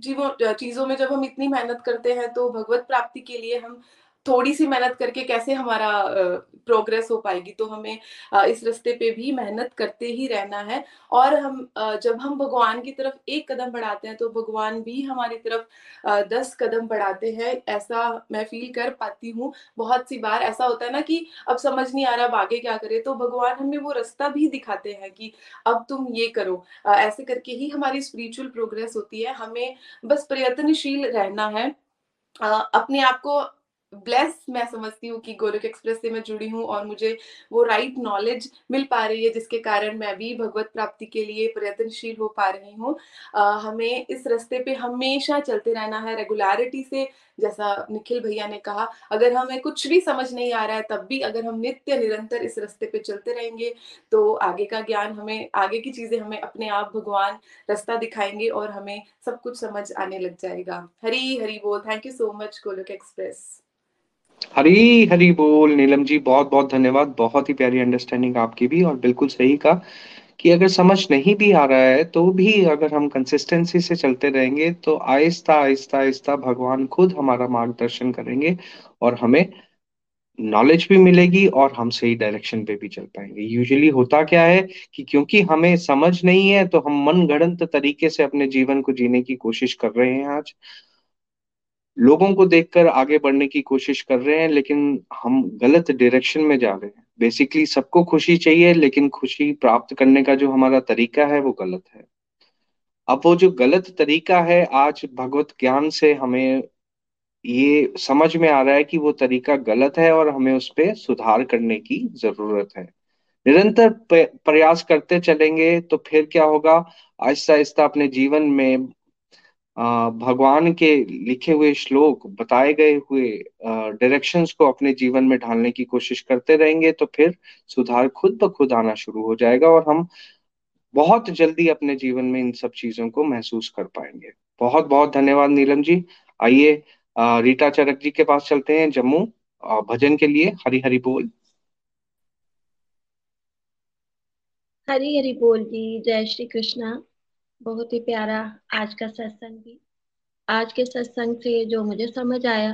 चीज़ों में जब हम इतनी मेहनत करते हैं तो भगवत प्राप्ति के लिए हम थोड़ी सी मेहनत करके कैसे हमारा प्रोग्रेस हो पाएगी तो हमें इस रास्ते पे भी मेहनत करते ही रहना है। और हम जब हम भगवान की तरफ़ एक कदम बढ़ाते हैं तो भगवान भी हमारी तरफ़ दस कदम बढ़ाते हैं, ऐसा मैं फील कर पाती हूँ। बहुत सी बार ऐसा होता है ना कि अब समझ नहीं आ रहा अब आगे क्या करे तो भगवान हमें वो रास्ता भी दिखाते हैं कि अब तुम ये करो। ऐसे करके ही हमारी स्पिरिचुअल प्रोग्रेस होती है। हमें बस प्रयत्नशील रहना है। अपने आप को ब्लेस मैं समझती हूँ कि गोरख एक्सप्रेस से मैं जुड़ी हूँ और मुझे वो राइट नॉलेज मिल पा रही है, जिसके कारण मैं भी भगवत प्राप्ति के लिए प्रयत्नशील हो पा रही हूँ। हमें इस रास्ते पे हमेशा चलते रहना है रेगुलरिटी से, जैसा निखिल भैया ने कहा, अगर हमें कुछ भी समझ नहीं आ रहा है, तब भी अगर हम नित्य निरंतर इस रास्ते पे चलते रहेंगे तो आगे का ज्ञान हमें, आगे की चीज़ें हमें अपने आप भगवान रास्ता दिखाएँगे और हमें सब कुछ समझ आने लग जाएगा। हरी हरी बोल। Thank you so much Golok Express. Hari Hari बोल, नीलम जी, बहुत बहुत धन्यवाद। बहुत ही प्यारी अंडरस्टैंडिंग आपकी भी, और बिल्कुल सही कहा कि अगर समझ नहीं भी आ रहा है तो भी अगर हम कंसिस्टेंसी से चलते रहेंगे तो आहिस्ता आहिस्ता आहिस्ता भगवान खुद हमारा मार्गदर्शन करेंगे, और हमें नॉलेज भी मिलेगी, और हम सही डायरेक्शन पे भी चल पाएँगे। यूजुअली होता क्या है कि क्योंकि हमें समझ नहीं है तो हम मन गढ़ंत तरीके से अपने जीवन को जीने की कोशिश कर रहे हैं आज। लोगों को देखकर आगे बढ़ने की कोशिश कर रहे हैं, लेकिन हम गलत डायरेक्शन में जा रहे हैं। बेसिकली सबको खुशी चाहिए, लेकिन खुशी प्राप्त करने का जो हमारा तरीका है, वो गलत है। अब वो जो गलत तरीका है, आज भगवत ज्ञान से हमें ये समझ में आ रहा है कि वो तरीका गलत है और हमें उस पर सुधार करने की ज़रूरत है। निरंतर प्रयास करते चलेंगे तो फिर क्या होगा? आहिस्ता आहिस्ता अपने जीवन में भगवान के लिखे हुए श्लोक, बताए गए हुए डायरेक्शंस को अपने जीवन में ढालने की कोशिश करते रहेंगे तो फिर सुधार खुद ब खुद आना शुरू हो जाएगा और हम बहुत जल्दी अपने जीवन में इन सब चीज़ों को महसूस कर पाएँगे। बहुत बहुत धन्यवाद नीलम जी। आइए रीटा चरक जी के पास चलते हैं, जम्मू। भजन के लिए हरी हरी बोल। हरी हरी बोल जी, जय श्री कृष्णा। बहुत ही प्यारा आज का सत्संग भी। आज के सत्संग से जो मुझे समझ आया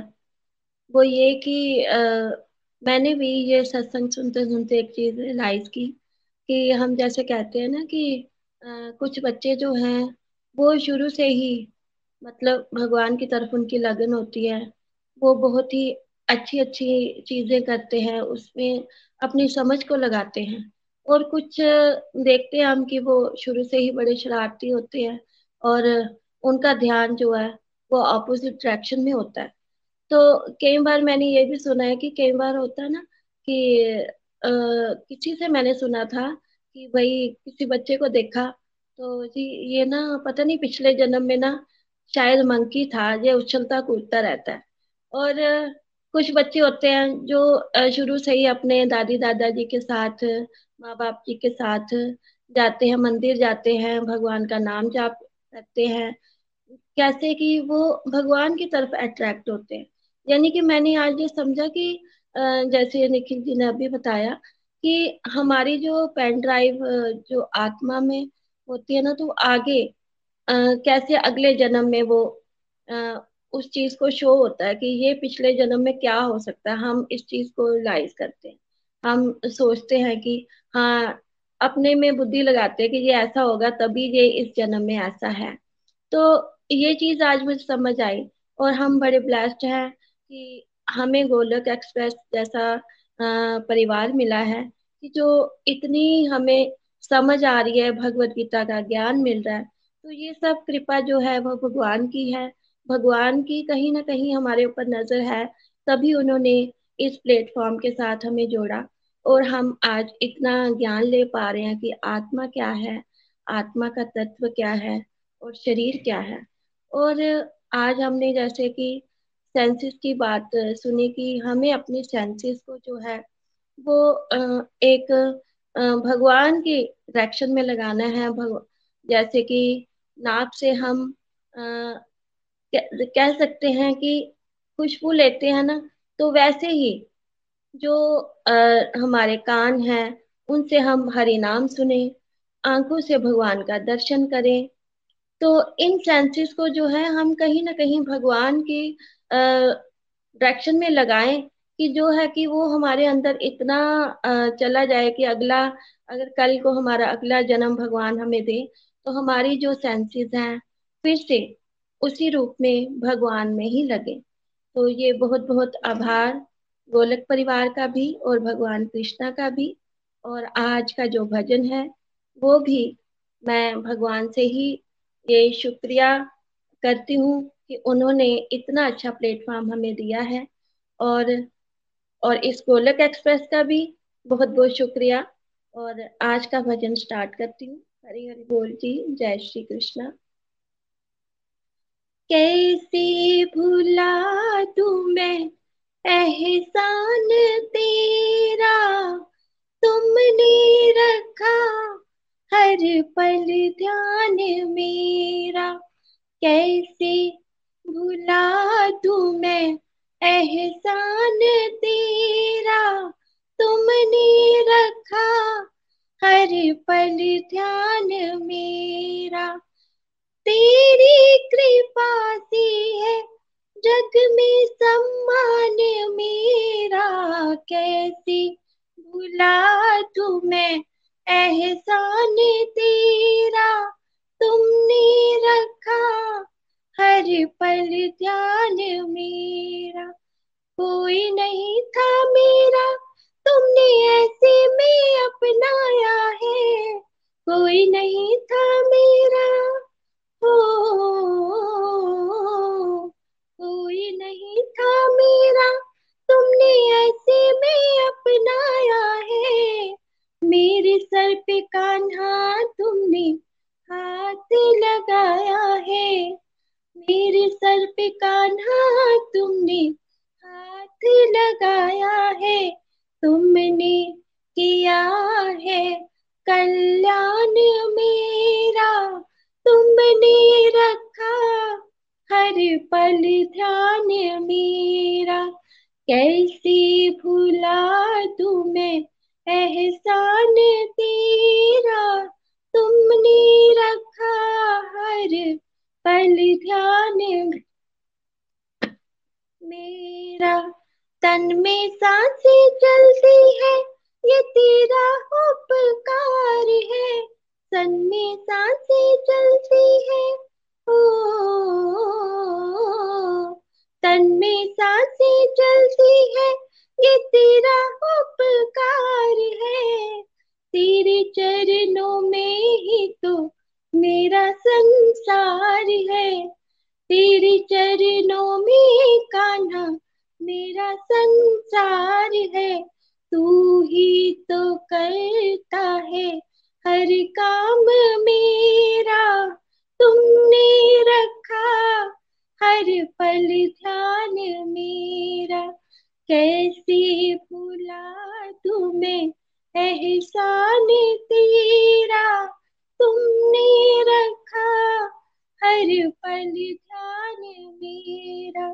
वो ये कि आ, मैंने भी ये सत्संग सुनते सुनते एक चीज़ रियलाइज़ की कि हम जैसे कहते हैं ना कि आ, कुछ बच्चे जो हैं वो शुरू से ही मतलब भगवान की तरफ़ उनकी लगन होती है। वो बहुत ही अच्छी अच्छी चीज़ें करते हैं उसमें अपनी समझ को लगाते हैं। और कुछ देखते हैं हम कि वो शुरू से ही बड़े शरारती होते हैं और उनका ध्यान जो है वो अपोजिट डायरेक्शन में होता है। तो कई बार मैंने ये भी सुना है कि कई बार होता है ना कि किसी से मैंने सुना था कि भाई किसी बच्चे को देखा तो जी ये ना पता नहीं पिछले जन्म में ना शायद मंकी था, ये उछलता कूदता रहता है। और कुछ बच्चे होते हैं जो शुरू से ही अपने दादी दादाजी के साथ माँ बाप जी के साथ जाते हैं, मंदिर जाते हैं, भगवान का नाम जाप करते हैं। कैसे कि वो भगवान की तरफ़ अट्रैक्ट होते हैं। यानी कि मैंने आज ये समझा कि जैसे निखिल जी ने अभी बताया कि हमारी जो पेन ड्राइव जो आत्मा में होती है ना तो आगे कैसे अगले जन्म में वो उस चीज़ को शो होता है कि ये पिछले जन्म में क्या हो सकता है, हम इस चीज़ को रिलाइज करते हैं। हम सोचते हैं कि हाँ अपने में बुद्धि लगाते हैं कि ये ऐसा होगा, तभी ये इस जन्म में ऐसा है। तो ये चीज़ आज मुझे समझ आई और हम बड़े ब्लेस्ड हैं कि हमें गोलक एक्सप्रेस जैसा परिवार मिला है कि जो इतनी हमें समझ आ रही है भगवत गीता का ज्ञान मिल रहा है। तो ये सब कृपा जो है, वो भगवान की है। भगवान की कहीं ना कहीं हमारे ऊपर नज़र है, तभी उन्होंने इस प्लेटफॉर्म के साथ हमें जोड़ा। और हम आज इतना ज्ञान ले पा रहे हैं कि आत्मा क्या है, आत्मा का तत्व क्या है और शरीर क्या है। और आज हमने जैसे कि सेंसेस की बात सुनी कि हमें अपने सेंसेस को जो है, वो एक भगवान के डायरेक्शन में लगाना है। जैसे कि नाक से हम कह सकते हैं कि खुशबू लेते हैं ना तो वैसे ही जो आ, हमारे कान हैं उनसे हम हरि नाम सुने आँखों से भगवान का दर्शन करें। तो इन सेंसेस को जो है हम कहीं ना कहीं भगवान की डायरेक्शन में लगाएँ कि जो है कि वो हमारे अंदर इतना आ, चला जाए कि अगला अगर कल को हमारा अगला जन्म भगवान हमें दे तो हमारी जो सेंसेस हैं फिर से उसी रूप में भगवान में ही लगे। तो ये बहुत बहुत आभार गोलक परिवार का भी और भगवान कृष्णा का भी। और आज का जो भजन है, वो भी मैं भगवान से ही ये शुक्रिया करती हूँ कि उन्होंने इतना अच्छा प्लेटफॉर्म हमें दिया है। और और इस गोलक एक्सप्रेस का भी बहुत बहुत शुक्रिया। और आज का भजन स्टार्ट करती हूँ। हरी हरी बोल जी, जय श्री कृष्णा। कैसे भुला तू तुम्हें एहसान तेरा? तुमने रखा हर पल ध्यान मेरा। कैसे भुला तुम्हें एहसान तेरा? तुमने रखा हर पल ध्यान मेरा। तेरी कृपा से है, जग में सम्मान मेरा कैसे? भुला तुम्हें, एहसान तेरा, तुमने रखा हर पल ध्यान मेरा। कोई नहीं था मेरा, तुमने ऐसे में अपनाया है। कोई नहीं था मेरा कोई नहीं था मेरा। तुमने ऐसे में अपनाया है। मेरे सर पे कान्हा तुमने हाथ लगाया है। मेरे सर पे कान्हा तुमने हाथ लगाया है। तुमने किया है कल्याण। तुमने रखा हर पल ध्यान मेरा। कैसे भूला तुम्हें एहसान तेरा। तुमने रखा हर पल ध्यान मेरा। तन में साँसें चलती है, ये तेरा उपकार है। सन में साँसें चलती है। ओ तन में साँसें चलती है। ये तेरा उपकार है। तेरे चरणों में ही तो मेरा संसार है। तेरे चरणों में कान्हा मेरा संसार है। तू ही तो करता है। हर काम मेरा तुमने रखा, हर पल ध्यान मेरा। कैसे भूला तुम्हें एहसान तेरा? तुमने रखा, हर पल ध्यान मेरा।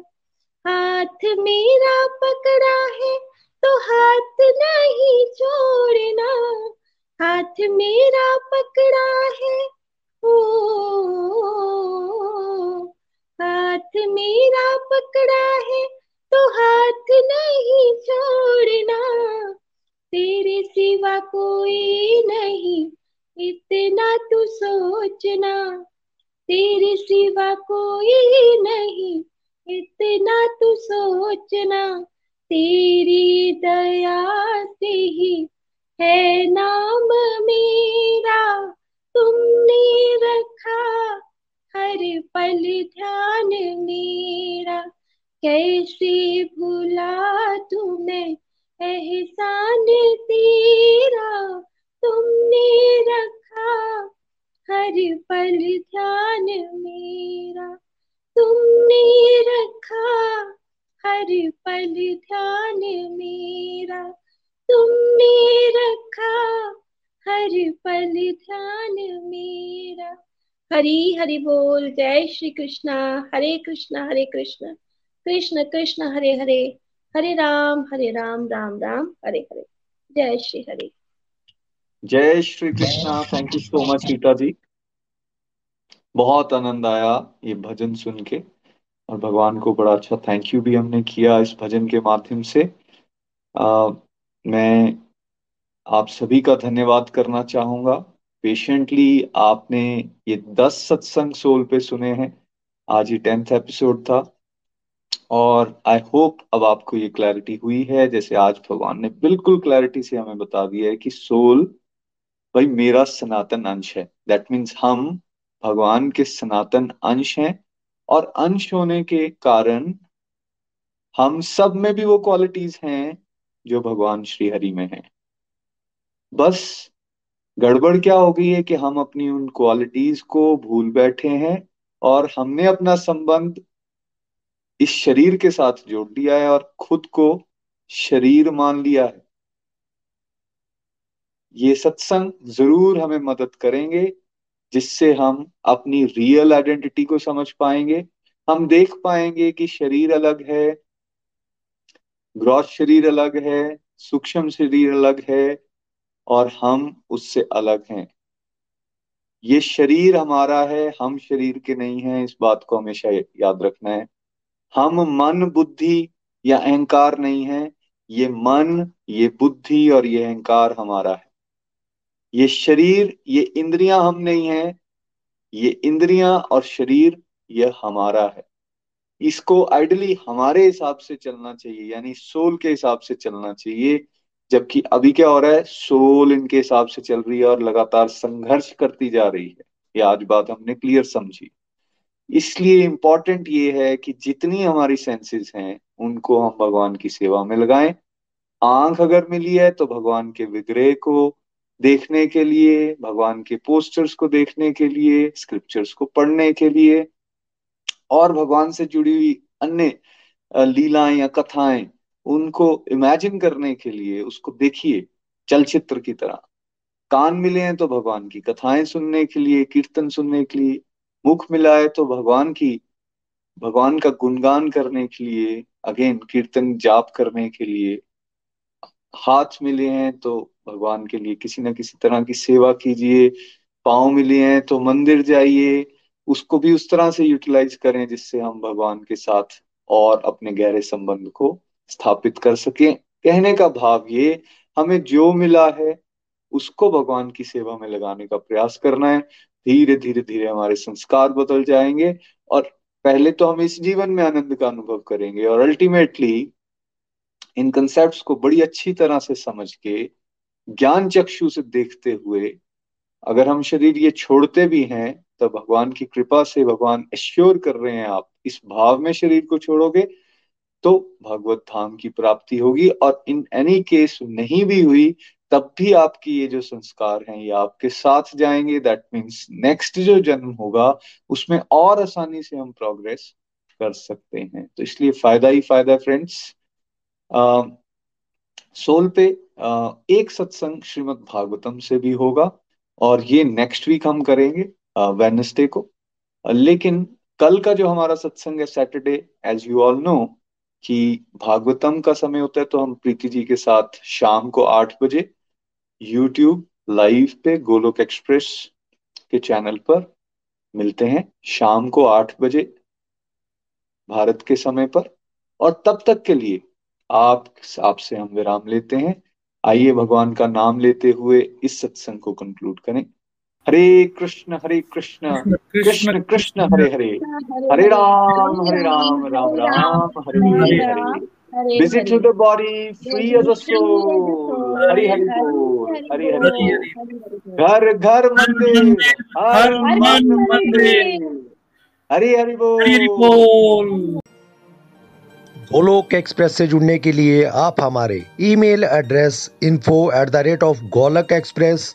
हाथ मेरा पकड़ा है तो हाथ नहीं छोड़ना। हाथ मेरा पकड़ा है। ओ, हाथ मेरा पकड़ा है तो हाथ नहीं छोड़ना। तेरे सिवा कोई नहीं, इतना तू सोचना। तेरे सिवा कोई नहीं, इतना तू सोचना। तेरी दया से ही है नाम मेरा, तुमने रखा हर पल ध्यान मेरा। कैसे भूला तुम्हें एहसान तेरा? तुमने रखा हर पल ध्यान मेरा। तुमने रखा हर पल ध्यान मेरा। तुमने रखा हर पल ध्यान मेरा। हरी हरि बोल जय श्री कृष्णा। हरे कृष्णा हरे कृष्ण। कृष्ण कृष्ण हरे हरे। हरे राम हरे राम राम राम हरे हरे। जय श्री हरे। जय Shri Krishna. Thank you so much Rita ji. बहुत आनंद आया ये भजन सुन के और भगवान को बड़ा अच्छा थैंक यू भी हमने किया इस भजन के माध्यम से। आ, मैं आप सभी का धन्यवाद करना चाहूँगा। पेशेंटली आपने ये दस सत्संग सोल पे सुने हैं। आज ही टेंथ एपिसोड था। और आई होप अब आपको ये क्लैरिटी हुई है। जैसे आज भगवान ने बिल्कुल क्लैरिटी से हमें बता दिया है कि सोल भाई मेरा सनातन अंश है। दैट मीन्स हम भगवान के सनातन अंश हैं। और अंश होने के कारण हम सब में भी वो क्वालिटीज हैं। जो भगवान श्री हरि में है। बस गड़बड़ क्या हो गई है कि हम अपनी उन क्वालिटीज को भूल बैठे हैं और हमने अपना संबंध इस शरीर के साथ जोड़ दिया है और खुद को शरीर मान लिया है। ये सत्संग ज़रूर हमें मदद करेंगे, जिससे हम अपनी रियल आइडेंटिटी को समझ पाएँगे। हम देख पाएँगे कि शरीर अलग है ग्रॉस शरीर अलग है, सूक्ष्म शरीर अलग है और हम उससे अलग हैं। ये शरीर हमारा है, हम शरीर के नहीं हैं, इस बात को हमेशा याद रखना है। हम मन, बुद्धि या अहंकार नहीं है, ये मन, ये बुद्धि और ये अहंकार हमारा है। ये शरीर, ये इंद्रियाँ हम नहीं है, ये इंद्रियाँ और शरीर, ये हमारा है। इसको आइडली हमारे हिसाब से चलना चाहिए, यानी सोल के हिसाब से चलना चाहिए, जबकि अभी क्या हो रहा है सोल इनके हिसाब से चल रही है और लगातार संघर्ष करती जा रही है। ये आज बात हमने क्लियर समझी। इसलिए इंपॉर्टेंट ये है कि जितनी हमारी सेंसेस हैं, उनको हम भगवान की सेवा में लगाएँ। आँख अगर मिली है तो भगवान के विग्रह को देखने के लिए, भगवान के पोस्टर्स को देखने के लिए स्क्रिप्चर्स को पढ़ने के लिए और भगवान से जुड़ी हुई अन्य लीलाएँ या कथाएँ, उनको इमेजिन करने के लिए उसको देखिए, चलचित्र की तरह। कान मिले हैं तो भगवान की, कथाएँ सुनने के लिए, कीर्तन सुनने के लिए, मुख मिला है तो भगवान की, भगवान का गुणगान करने के लिए अगेन कीर्तन जाप करने के लिए, हाथ मिले हैं तो भगवान के लिए किसी ना किसी तरह की सेवा कीजिए, पाँव मिले हैं तो मंदिर जाइए उसको भी उस तरह से यूटिलाइज करें जिससे हम भगवान के साथ और अपने गहरे संबंध को स्थापित कर सके। कहने का भाव ये, हमें जो मिला है, उसको भगवान की सेवा में लगाने का प्रयास करना है। धीरे धीरे धीरे हमारे संस्कार बदल जाएँगे और पहले तो हम इस जीवन में आनंद का अनुभव करेंगे और अल्टीमेटली इन कंसेप्ट को बड़ी अच्छी तरह से समझ के, ज्ञान चक्षु से देखते हुए अगर हम शरीर ये छोड़ते भी हैं तो भगवान की कृपा से भगवान एश्योर कर रहे हैं आप इस भाव में शरीर को छोड़ोगे तो भगवत धाम की प्राप्ति होगी और इन एनी केस नहीं भी हुई तब भी आपकी ये जो संस्कार हैं ये आपके साथ जाएँगे। दैट मीन्स नेक्स्ट जो जन्म होगा उसमें और आसानी से हम प्रोग्रेस कर सकते हैं। तो इसलिए फ़ायदा ही फ़ायदा फ्रेंड्स सोल पे आ, एक सत्संग श्रीमद भागवतम से भी होगा और ये नेक्स्ट वीक हम करेंगे। वेनसडे को। लेकिन कल का जो हमारा सत्संग है Saturday as you all know कि भागवतम का समय होता है तो हम प्रीति जी के साथ शाम को आठ बजे यूट्यूब लाइव पे गोलोक एक्सप्रेस के चैनल पर मिलते हैं। शाम को आठ बजे भारत के समय पर। और तब तक के लिए आप, आपसे हम विराम लेते हैं। आइए भगवान का नाम लेते हुए इस सत्संग को कंक्लूड करें। हरे कृष्ण हरे कृष्ण। कृष्ण कृष्ण हरे हरे। हरे राम हरे राम राम राम हरे हरे visit to the body free as a soul Hari Hari बोल हरि हरि घर घर मंदिर हर मन मंदिर हरि हरि बोल गोलोक एक्सप्रेस से जुड़ने के लिए आप हमारे email address info at the rate of Golok Express